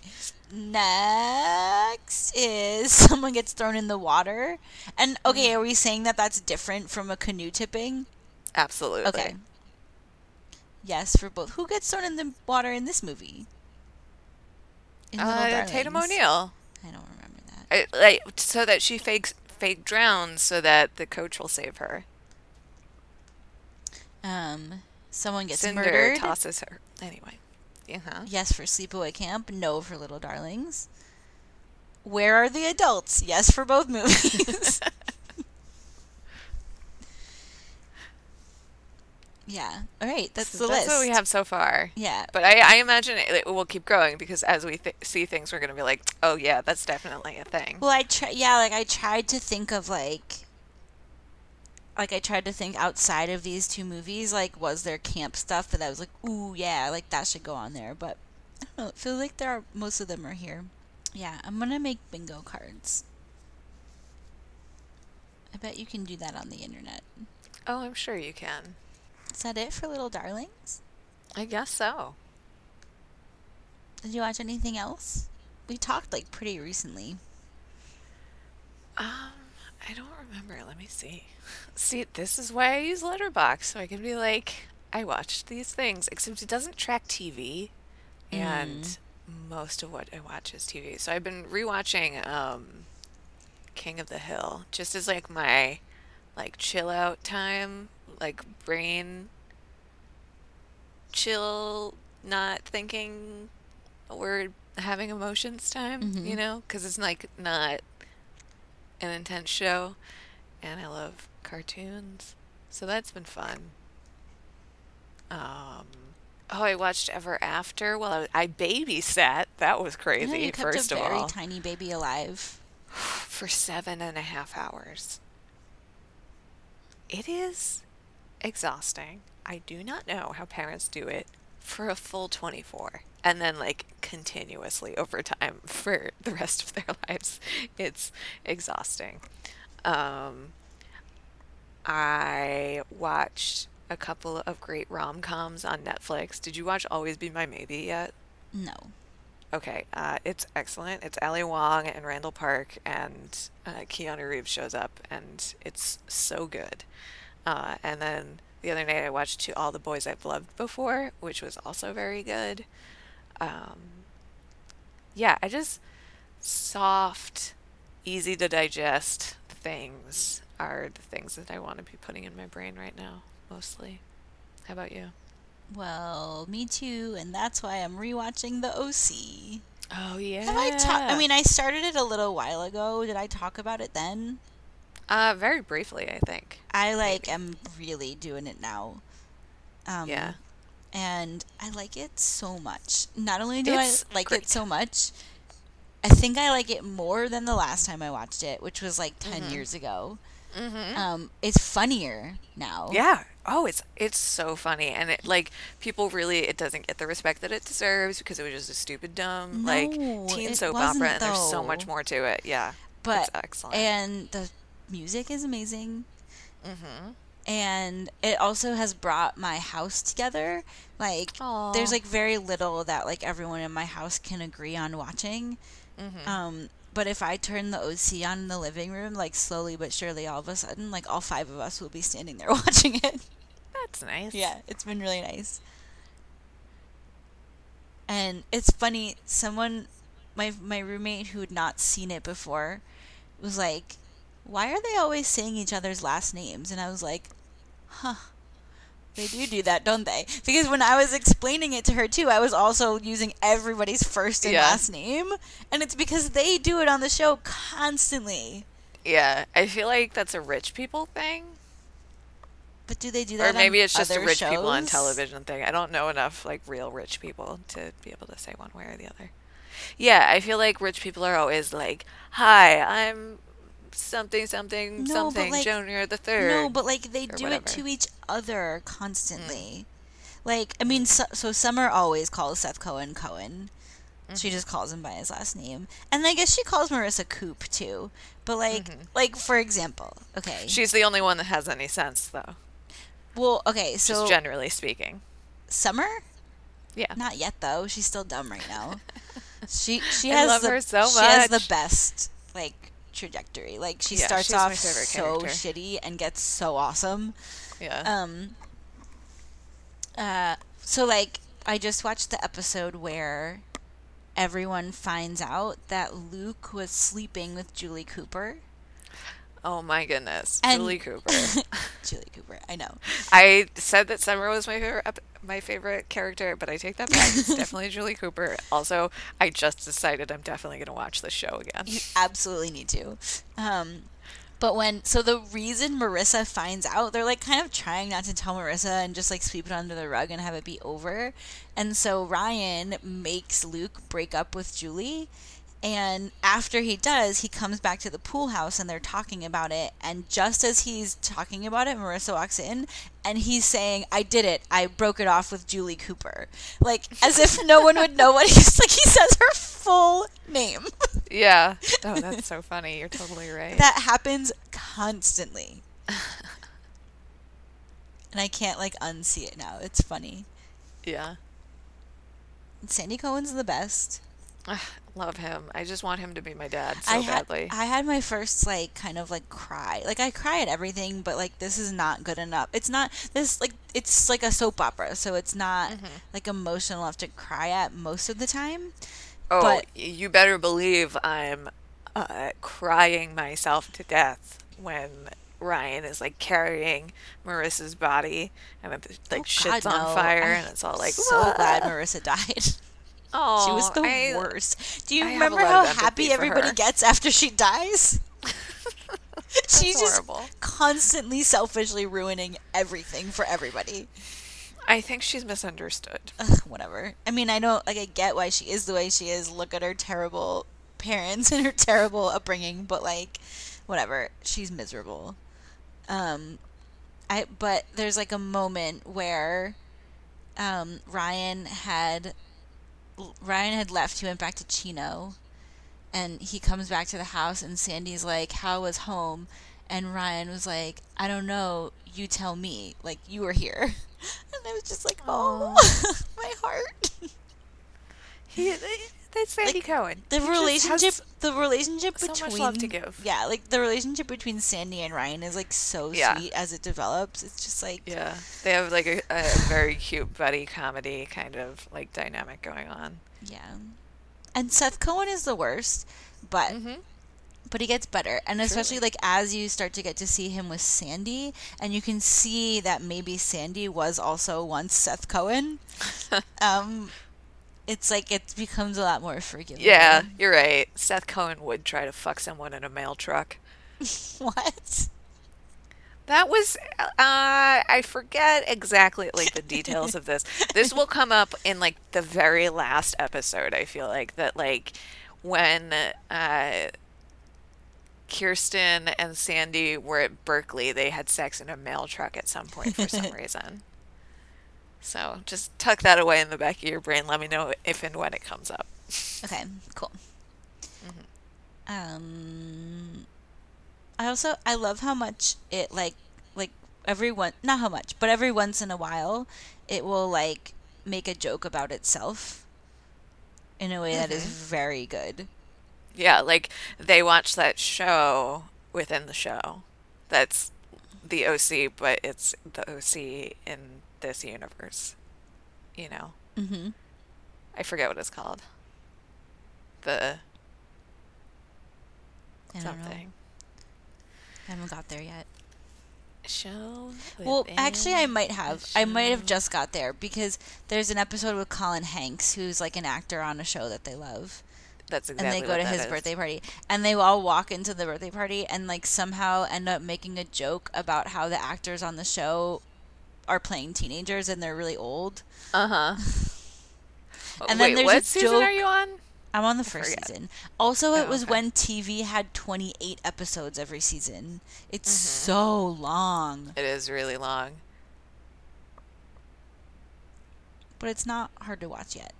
Next is someone gets thrown in the water, and okay, are we saying that that's different from a canoe tipping? Absolutely. Okay. Yes, for both. Who gets thrown in the water in this movie? In Uh, Tatum? O'Neal. I don't remember that. I, like so that she fakes fake drowns so that the coach will save her. Um, someone gets Cinder murdered. tosses her. Anyway. Uh-huh. Yes, for sleepaway camp. No, for little darlings. Where are the adults? Yes, for both movies. yeah. All right. That's So the that's list. what we have so far. Yeah. But I, I imagine it, it will keep growing because as we th- see things, we're going to be like, oh, yeah, that's definitely a thing. Well, I try. Yeah, like I tried to think of like, like I tried to think outside of these two movies. Like, was there camp stuff that I was like, ooh, yeah, like that should go on there? But I don't know. It feels like there are most of them are here. Yeah, I'm gonna make bingo cards. I bet you can do that on the internet. Oh, I'm sure you can. Is that it for Little Darlings? I guess so. Did you watch anything else? We talked like pretty recently. Um, I don't remember. Let me see. See, this is why I use Letterboxd so I can be like, I watched these things. Except it doesn't track TV, and most of what I watch is TV. So I've been rewatching um, King of the Hill just as like my like chill out time, like brain chill, not thinking or having emotions time. You Mhm. know, because it's like not an intense show, and I love cartoons, so that's been fun. Um, oh, I watched Ever After. Well, I, I babysat. That was crazy. you kept First a of very all, tiny baby alive. for seven and a half hours. It is exhausting. I do not know how parents do it for a full 24 and then like continuously over time for the rest of their lives. It's exhausting. Um, I watched a couple of great rom coms on Netflix. Did you watch Always Be My Maybe yet? No. Okay, uh, it's excellent. It's Ali Wong and Randall Park, and uh, Keanu Reeves shows up, and it's so good. Uh, and then the other night I watched To All the Boys I've Loved Before, which was also very good. Um, yeah, I just soft, easy to digest things are the things that I want to be putting in my brain right now, mostly. How about you? Well, me too, and that's why I'm rewatching The OC. Oh yeah. Have I talked? I mean, I started it a little while ago. Did I talk about it then? uh, very briefly, I think. I like am really doing it now. Um, Yeah. And I like it so much. Not only do It's I like great. it so much, I think I like it more than the last time I watched it, which was like 10 years ago. Mm-hmm. Um, it's funnier now. Yeah. Oh, it's it's so funny, and it like people really it doesn't get the respect that it deserves because it was just a stupid dumb like teen soap opera, and there's so much more to it. Yeah, but it's excellent. and the music is amazing. mm-hmm. And it also has brought my house together like Aw. there's like very little that like everyone in my house can agree on watching Mm-hmm. um but if i turn the oc on in the living room like slowly but surely all of a sudden like all five of us will be standing there watching it That's nice. yeah it's been really nice and it's funny someone my my roommate who had not seen it before was like why are they always saying each other's last names and i was like huh they do do that don't they because when i was explaining it to her too i was also using everybody's first and Yeah. last name and it's because they do it on the show constantly Yeah, I feel like that's a rich people thing, but do they do that or maybe it's just a rich people on television thing. I don't know enough like real rich people to be able to say one way or the other. Yeah, I feel like rich people are always like, "Hi, I'm something something No, something like- Junior the third. No, but like they do whatever. it to each other constantly. Mm. Like, I mean, mm. so, so Summer always calls Seth Cohen Cohen. She mm-hmm. just calls him by his last name, and I guess she calls Marissa Coop too. But like, mm-hmm. like for example, okay, She's the only one that has any sense, though. well, okay, Just so generally speaking. Summer, Yeah. not yet though. She's still dumb right now. she she I has love the, her so She has the best like trajectory. Like she Yeah, starts off so character. shitty and gets so awesome. Yeah. Um. Uh. So like, I just watched the episode where everyone finds out that Luke was sleeping with Julie Cooper. Oh my goodness, And- Julie Cooper. Julie Cooper. I know. I said that Summer was my favorite my favorite character, but I take that back. It's definitely Julie Cooper. Also, I just decided I'm definitely going to watch the show again. You absolutely need to. Um, but when so the reason Marissa finds out, they're like kind of trying not to tell Marissa and just like sweep it under the rug and have it be over. And so Ryan makes Luke break up with Julie. And after he does, he comes back to the pool house and they're talking about it. And just as he's talking about it, Marissa walks in and he's saying, I did it. I broke it off with Julie Cooper. Like, as if no one would know what he's like. He says her full name. Yeah. Oh, that's so funny. You're totally right. that happens constantly. and I can't like unsee it now. It's funny. yeah. Sandy Cohen's the best. Love him. I just want him to be my dad so I had badly. I had my first like kind of like cry. Like I cry at everything, but like this is not good enough. It's not this like it's like a soap opera, so it's not Mm-hmm. like emotional enough to cry at most of the time. oh, but- you better believe I'm uh, crying myself to death when Ryan is like carrying Marissa's body and it like Oh, shit's God, on no. fire I'm and it's all like so glad Marissa died. Oh, she was the I- worst. Do you I remember how happy everybody her. gets after she dies? She's just horrible. constantly selfishly ruining everything for everybody. I think she's misunderstood. Ugh, whatever. I mean, I don't like. I get why she is the way she is. Look at her terrible parents and her terrible upbringing, but like, whatever. She's miserable. Um, I but there's like a moment where, um, Ryan had Ryan had left. He went back to Chino, and he comes back to the house, and Sandy's like, "How was home?" And Ryan was like, "I don't know. You tell me. Like you were here." And I was just like, "Oh, my heart." He, that's Sandy Like, Cohen. The He relationship, the relationship so much between love to give. yeah, like the relationship between Sandy and Ryan is like so Yeah. sweet as it develops. It's just like Yeah, they have like a, a very cute buddy comedy kind of like dynamic going on. yeah. And Seth Cohen is the worst, but Mm-hmm. but he gets better and especially like as you start to get to see him with sandy and you can see that maybe sandy was also once seth cohen um it's like it becomes a lot more forgiving Yeah, you're right. Seth Cohen would try to fuck someone in a mail truck. what That was uh I forget exactly like the details of this. This will come up in like the very last episode, I feel like that like when uh Kirsten and Sandy were at Berkeley, they had sex in a mail truck at some point for some reason. So just tuck that away in the back of your brain. Let me know if and when it comes up. okay cool Mm-hmm. um i also i love how much it like like every one not how much but every once in a while it will like make a joke about itself in a way that is Mm-hmm. very good Yeah, like they watch that show within the show. That's the OC, but it's the OC in this universe. You know, mm-hmm I forget what it's called. The I something I haven't got there yet. show. Well, actually, I might have. I might have just got there because there's an episode with Colin Hanks, who's like an actor on a show that they love, That's exactly. and they go to his is. birthday party, and they all walk into the birthday party and like somehow end up making a joke about how the actors on the show are playing teenagers and they're really old. Uh huh. And Wait, then there's what season joke- are you on? I'm on the first season. Also, it Oh, was okay. when TV had 28 episodes every season. It's Mm-hmm. so long, It is really long. but it's not hard to watch yet.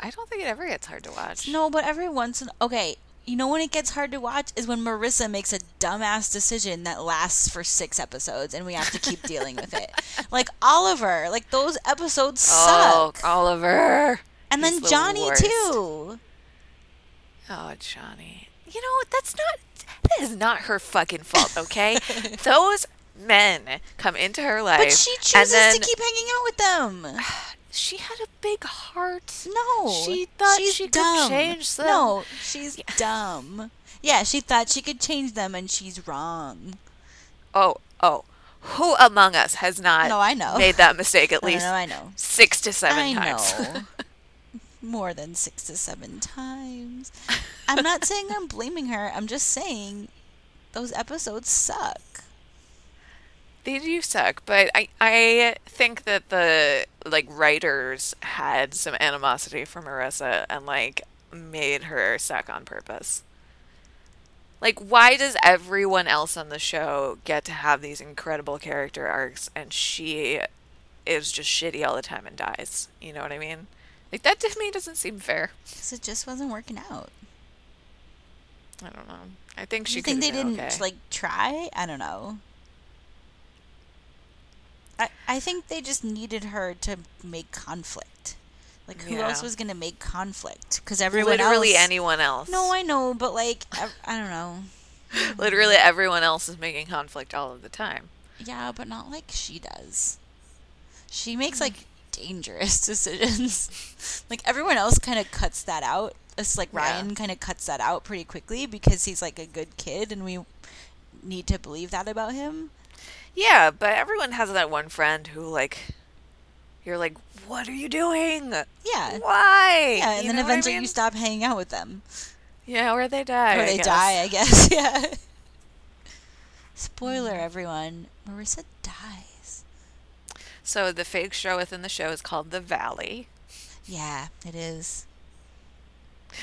I don't think it ever gets hard to watch. No, but every once in okay, you know when it gets hard to watch is when Marissa makes a dumbass decision that lasts for six episodes and we have to keep dealing with it. Like Oliver, like those episodes Oh, suck. Oliver. and then the Johnny worst. too. Oh, Johnny. You know, that's not that is not her fucking fault, okay? Those men come into her life But she chooses then to keep hanging out with them. she had a big heart. No, She thought she's she could change them. No, she's dumb. Yeah, she thought she could change them, and she's wrong. Oh, oh. Who among us has not No, I know. made that mistake at I least know, I know. six to seven I times? know. More than six to seven times. I'm not saying I'm blaming her. I'm just saying those episodes suck. They do suck, but I I think that the like writers had some animosity for Marissa and like made her suck on purpose. Like why does everyone else on the show get to have these incredible character arcs and she is just shitty all the time and dies? You know what I mean? Like that to me doesn't seem fair. Because it just wasn't working out. I don't know. I think she you think they didn't okay. like try? I don't know. I I think they just needed her to make conflict. Like who else was gonna make conflict? Because everyone literally else. anyone else. No, I know, but like I, I don't know. literally everyone else is making conflict all of the time. Yeah, but not like she does. She makes like dangerous decisions. like everyone else kind of cuts that out. It's like Yeah. Ryan kind of cuts that out pretty quickly because he's like a good kid and we need to believe that about him. Yeah, but everyone has that one friend who like you're like, "What are you doing? Yeah. Why?" Yeah, and You then what I eventually mean? you stop hanging out with them. Yeah, or they die. or I they guess. die, I guess. Yeah. Spoiler, Mm. everyone. Marissa dies. So the fake show within the show is called The Valley, Yeah, it is.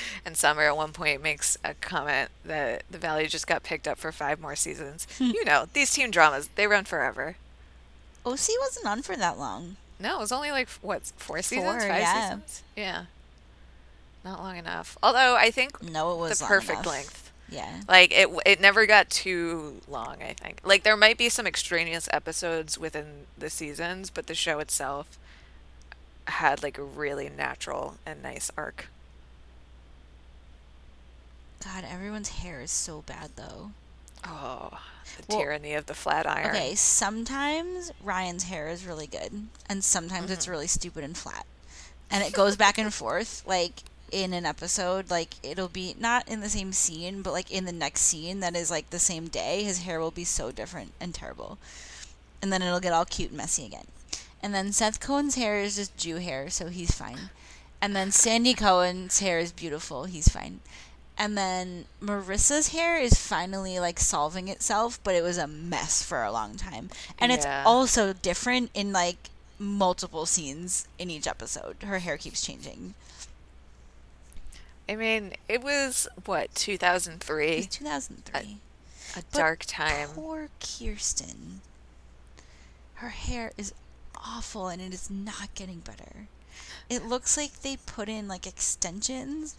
and Summer at one point makes a comment that The Valley just got picked up for five more seasons. Hmm. you know, these teen dramas, they run forever. OC wasn't on for that long. No, it was only like what, four seasons, Four, five yeah. seasons? Yeah. Not long enough. Although I think No, it was the perfect enough. length. Yeah. Like it, it never got too long. I think. Like there might be some extraneous episodes within the seasons, but the show itself had like a really natural and nice arc. God, everyone's hair is so bad though. Oh, the Well, tyranny of the flat iron. Okay, sometimes Ryan's hair is really good, and sometimes it's mm-hmm. really stupid and flat. And it goes back and forth. Like in an episode, like it'll be not in the same scene, but like in the next scene that is like the same day, his hair will be so different and terrible. And then it'll get all cute and messy again. And then Seth Cohen's hair is just Jew hair, so he's fine. And then Sandy Cohen's hair is beautiful, he's fine. And then Marissa's hair is finally like solving itself, but it was a mess for a long time. And it's also different in like multiple scenes in each episode. Her hair keeps changing. I mean, it was what 2003, It's 2003. a But dark time. Poor Kirsten. Her hair is awful and it is not getting better. It looks like they put in like extensions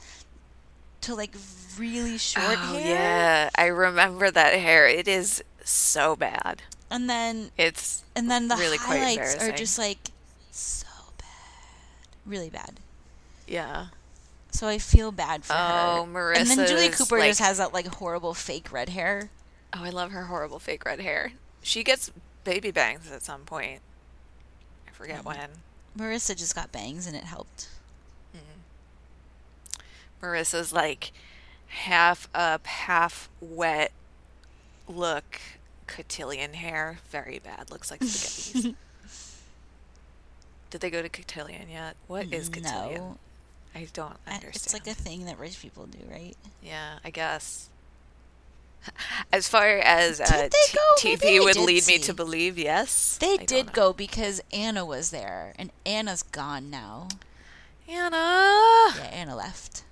to like really short oh hair. yeah, I remember that hair. It is so bad. And then It's and then the really highlights are just like so bad. Really bad. yeah. So I feel bad for her. Oh, her. And then Julie Cooper just has that like horrible fake red hair. Oh, I love her horrible fake red hair. She gets baby bangs at some point. I forget Mm. when. Marissa just got bangs and it helped. Marissa's like half up, half wet look, cotillion hair. Very bad. Looks like spaghetti. Did they go to cotillion yet? What is cotillion? No. I don't understand. It's like a thing that rich people do, right? Yeah, I guess. As far as uh, t-? TV would lead me to believe, yes. They I did go because Anna was there, and Anna's gone now. Anna. Yeah, Anna left.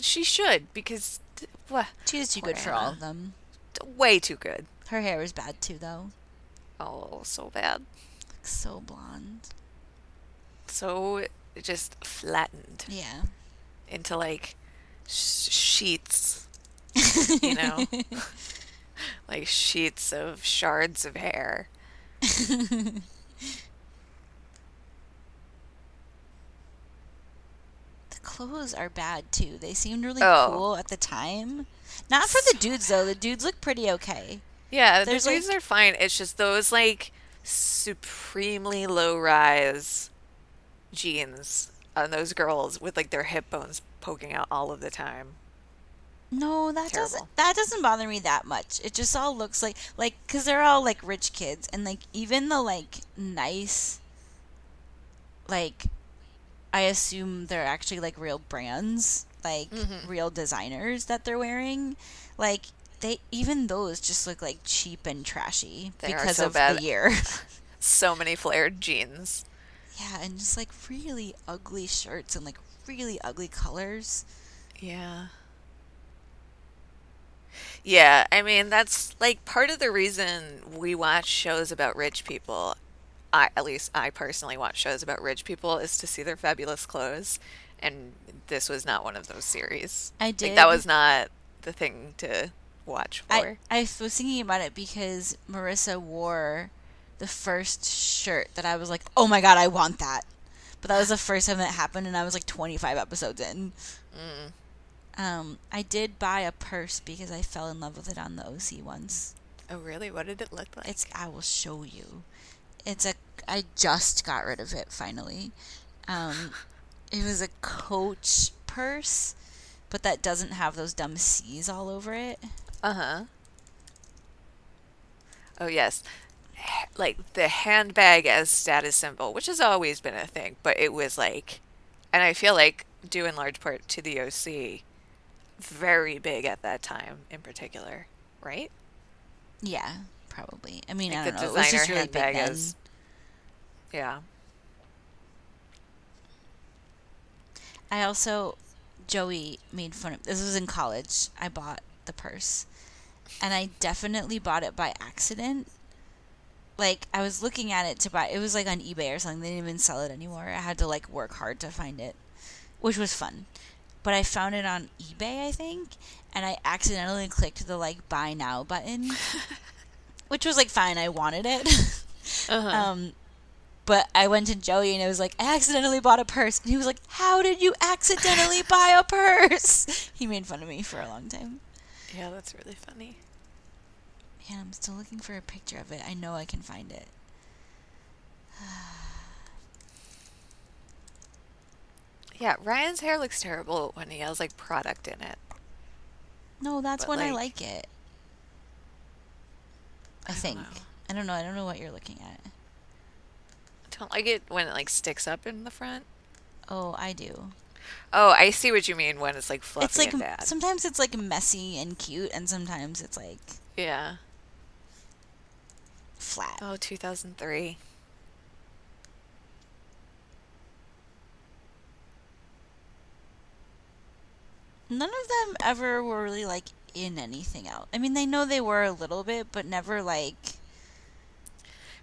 She should because what? She was too good for all of them. Way too good. Her hair is bad too, though. Oh, so bad. Like, so blonde. So just flattened Yeah. into like sh- sheets. You know, like sheets of shards of hair. clothes are bad too. They seemed really Oh. cool at the time. Not for the dudes though. The dudes look pretty okay. Yeah, There's, the dudes like- are fine. It's just those like supremely low rise jeans on those girls with like their hip bones poking out all of the time. No, that Terrible. doesn't that doesn't bother me that much. It just all looks like like cuz they're all like rich kids and like even the like nice like I assume they're actually like real brands, like Mhm. real designers that they're wearing. Like they even those just look like cheap and trashy They because so of bad. the year. So many flared jeans. yeah, and just like really ugly shirts and like really ugly colors. Yeah. Yeah, I mean that's like part of the reason we watch shows about rich people. I at least I personally watch shows about rich people is to see their fabulous clothes, and this was not one of those series. I Like did that was not the thing to watch for. I, I was thinking about it because Marissa wore the first shirt that I was like, oh my god, I want that. But that was the first time that happened, and I was like 25 episodes in. Mm. Um, I did buy a purse because I fell in love with it on the OC once. Oh really? What did it look like? It's I will show you. It's a I just got rid of it finally. Um, it was a Coach purse, but that doesn't have those dumb C's all over it. Uh-huh. Oh yes. Like the handbag as status symbol, which has always been a thing, but it was like and I feel like due in large part to the OC very big at that time in particular, right? Yeah, probably. I mean, Like I don't know. It was just really big then. is Yeah. I also, Joey made fun of. This was in college. I bought the purse, and I definitely bought it by accident. Like I was looking at it to buy. It was like on eBay or something. They didn't even sell it anymore. I had to like work hard to find it, which was fun. But I found it on eBay, I think, and I accidentally clicked the like buy now button, which was like fine. I wanted it. Uh-huh. Um, but I went to Joey and I was like, I accidentally bought a purse. And he was like, How did you accidentally buy a purse? He made fun of me for a long time. yeah, that's really funny. Man, I'm still looking for a picture of it. I know I can find it. Yeah, Ryan's hair looks terrible when he has like product in it. No, that's But, when I like- like it. I, think. I don't know. I don't know what you're looking at. I Don't like it when it like sticks up in the front. Oh, I do. Oh, I see what you mean when it's like fluffy it's like and bad. sometimes it's like messy and cute, and sometimes it's like Yeah. flat. Oh, 2003. None of them ever were really like in anything else. I mean, they know they were a little bit, but never like.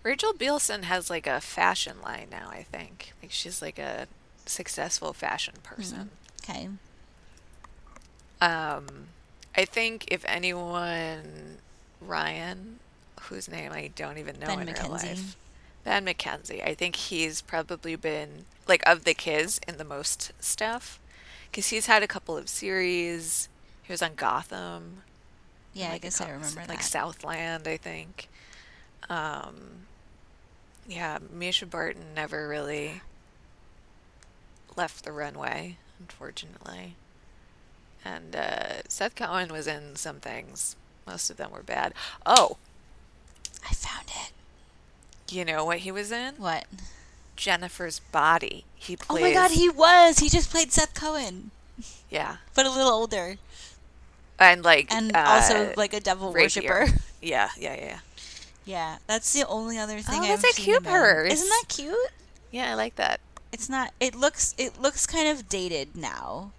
Rachel Bilson has like a fashion line now, I think. Like she's like a successful fashion person. Okay. Um I think if anyone Ryan, whose name I don't even know Ben in real McKenzie. life. Ben McKenzie. I think he's probably been like of the kids in the most stuff cuz he's had a couple of series. He was on Gotham. Yeah, I like, a guess I remember like that. Southland, I think. Um, yeah, Mischa Barton never really left the runway, unfortunately. And uh, Seth Cohen was in some things. Most of them were bad. Oh, I found it. you know what he was in? What? Jennifer's Body. He Oh my god, he was. He just played Seth Cohen, Yeah, but a little older, and like and uh, also like a devil worshiper. Yeah, yeah, yeah. Yeah, that's the only other thing. Oh, I've that's a cute purse. Isn't that cute? Yeah, I like that. It's not. It looks. It looks kind of dated now.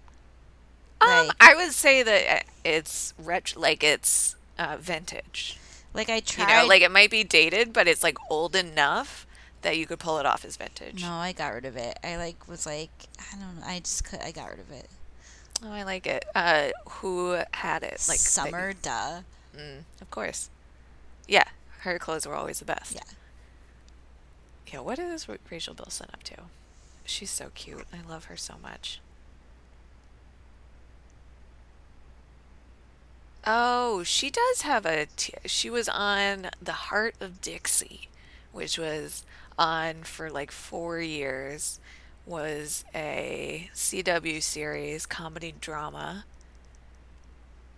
Um, Like- I would say that uh, it's ret- like it's uh, vintage. Like I You tried. know, like it might be dated, but it's like old enough that you could pull it off as vintage. no, I got rid of it. I like was like I don't know. I just could. I got rid of it. Oh, I like it. Uh, who had it? Like summer, duh. Mm, of course. Yeah, her clothes were always the best. Yeah. Yeah. What is Rachel Bilson up to? She's so cute. I love her so much. Oh, she does have a. T- she was on The Hart of Dixie, which was on for like four years. Was a CW series, comedy drama.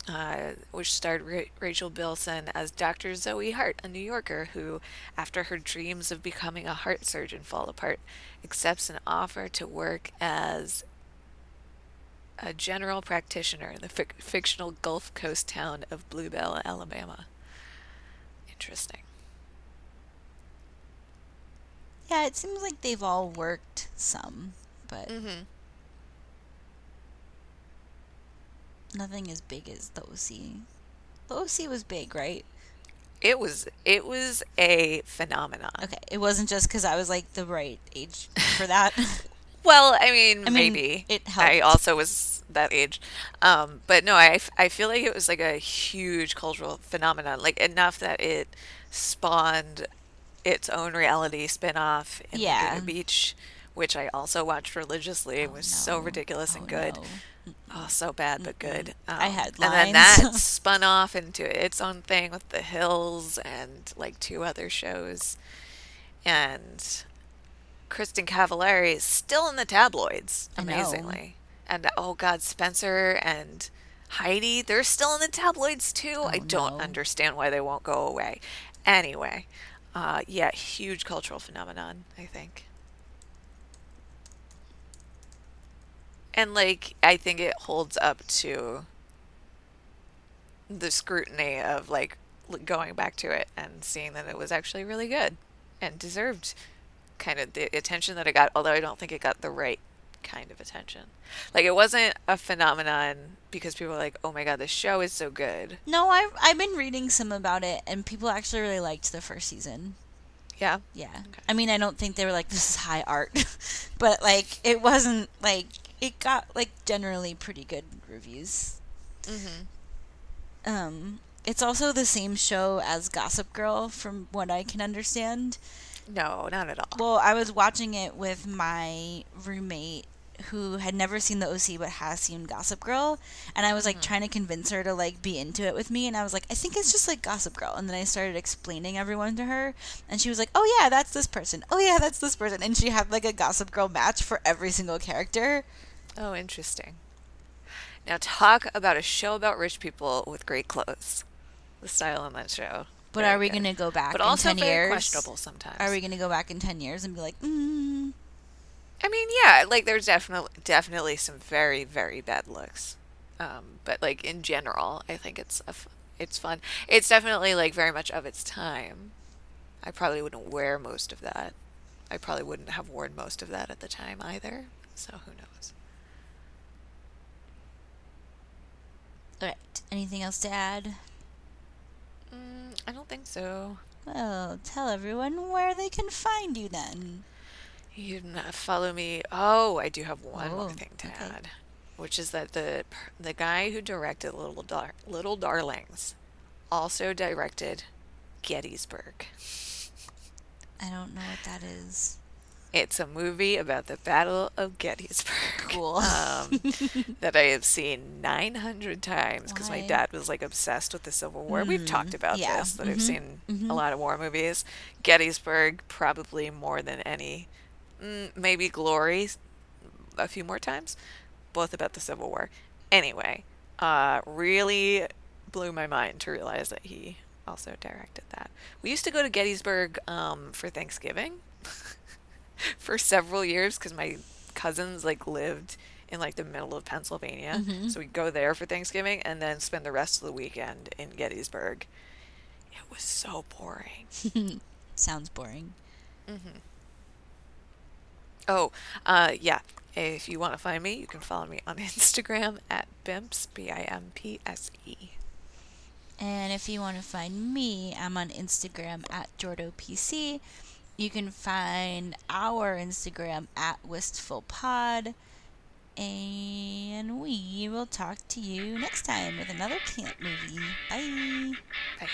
uh, which starred Ra- Rachel Bilson as Dr. Zoe Hart, a New Yorker who, after her dreams of becoming a heart surgeon fall apart, accepts an offer to work as a general practitioner in the fic- fictional Gulf Coast town of Bluebell, Alabama. Interesting. Yeah, it seems like they've all worked some, but Mm-hmm. nothing as big as the OC. The OC was big, right? It was it was a phenomenon. Okay, it wasn't just because I was like the right age for that. Well, I mean, I mean, maybe it I also was that age, um, but no, I, I feel like it was like a huge cultural phenomenon, like enough that it spawned its own reality spin-off in Yeah. Laguna Beach, which I also watched religiously. It Oh, was so no. ridiculous and Oh, good. no. Oh, so bad but good. Um, I had and then that spun off into its own thing with The Hills and like two other shows. And Kristin Cavallari is still in the tabloids, amazingly. And oh god, Spencer and Heidi, they're still in the tabloids too. I Oh, don't no. understand why they won't go away. Anyway, uh, yeah, huge cultural phenomenon, I think. And like I think it holds up to the scrutiny of like going back to it and seeing that it was actually really good and deserved kind of the attention that it got, although I don't think it got the right kind of attention. Like it wasn't a phenomenon because people were like, "Oh my god, this show is so good." No, I've I've been reading some about it, and people actually really liked the first season. Yeah. Yeah, I mean, I don't think they were like this is high art, but like it wasn't like it got like generally pretty good reviews. Mm-hmm. Um, it's also the same show as Gossip Girl, from what I can understand. No, not at all. Well, I was watching it with my roommate who had never seen the OC but has seen Gossip Girl, and I was like mm-hmm. trying to convince her to like be into it with me, and I was like, I think it's just like Gossip Girl, and then I started explaining everyone to her, and she was like, Oh yeah, that's this person. Oh yeah, that's this person, and she had like a Gossip Girl match for every single character. Oh, interesting. Now talk about a show about rich people with great clothes. The style on that show. But are we gonna go back But in also ten very years? questionable sometimes. Are we gonna go back in ten years and be like, mm, I mean, yeah, like there's definitely definitely some very very bad looks, um, but like in general, I think it's a f- it's fun. It's definitely like very much of its time. I probably wouldn't wear most of that. I probably wouldn't have worn most of that at the time either. So who knows? all right? Anything else to add? I don't think so. Well, tell everyone where they can find you then. You can follow me. Oh, I do have one more Oh, thing to okay. add, which is that the the guy who directed Little Dar- Little Darlings also directed Gettysburg. I don't know what that is. It's a movie about the Battle of Gettysburg. Cool. Um, that I have seen 900 times because my dad was like obsessed with the Civil War. We've talked about yeah, this, that I've mhm, seen mhm. a lot of war movies. Gettysburg, probably more than any. Mm, maybe Glory, a few more times. Both about the Civil War. Anyway, uh, really blew my mind to realize that he also directed that. We used to go to Gettysburg um, for Thanksgiving for several years because my cousins like lived in like the middle of Pennsylvania. Mhm. So we'd go there for Thanksgiving and then spend the rest of the weekend in Gettysburg. It was so boring. Sounds boring. Oh, uh, yeah. If you want to find me, you can follow me on Instagram at Bimps, B I M P S E. And if you want to find me, I'm on Instagram at JordoPC. You can find our Instagram at WistfulPod. And we will talk to you next time with another camp movie. Bye. Bye.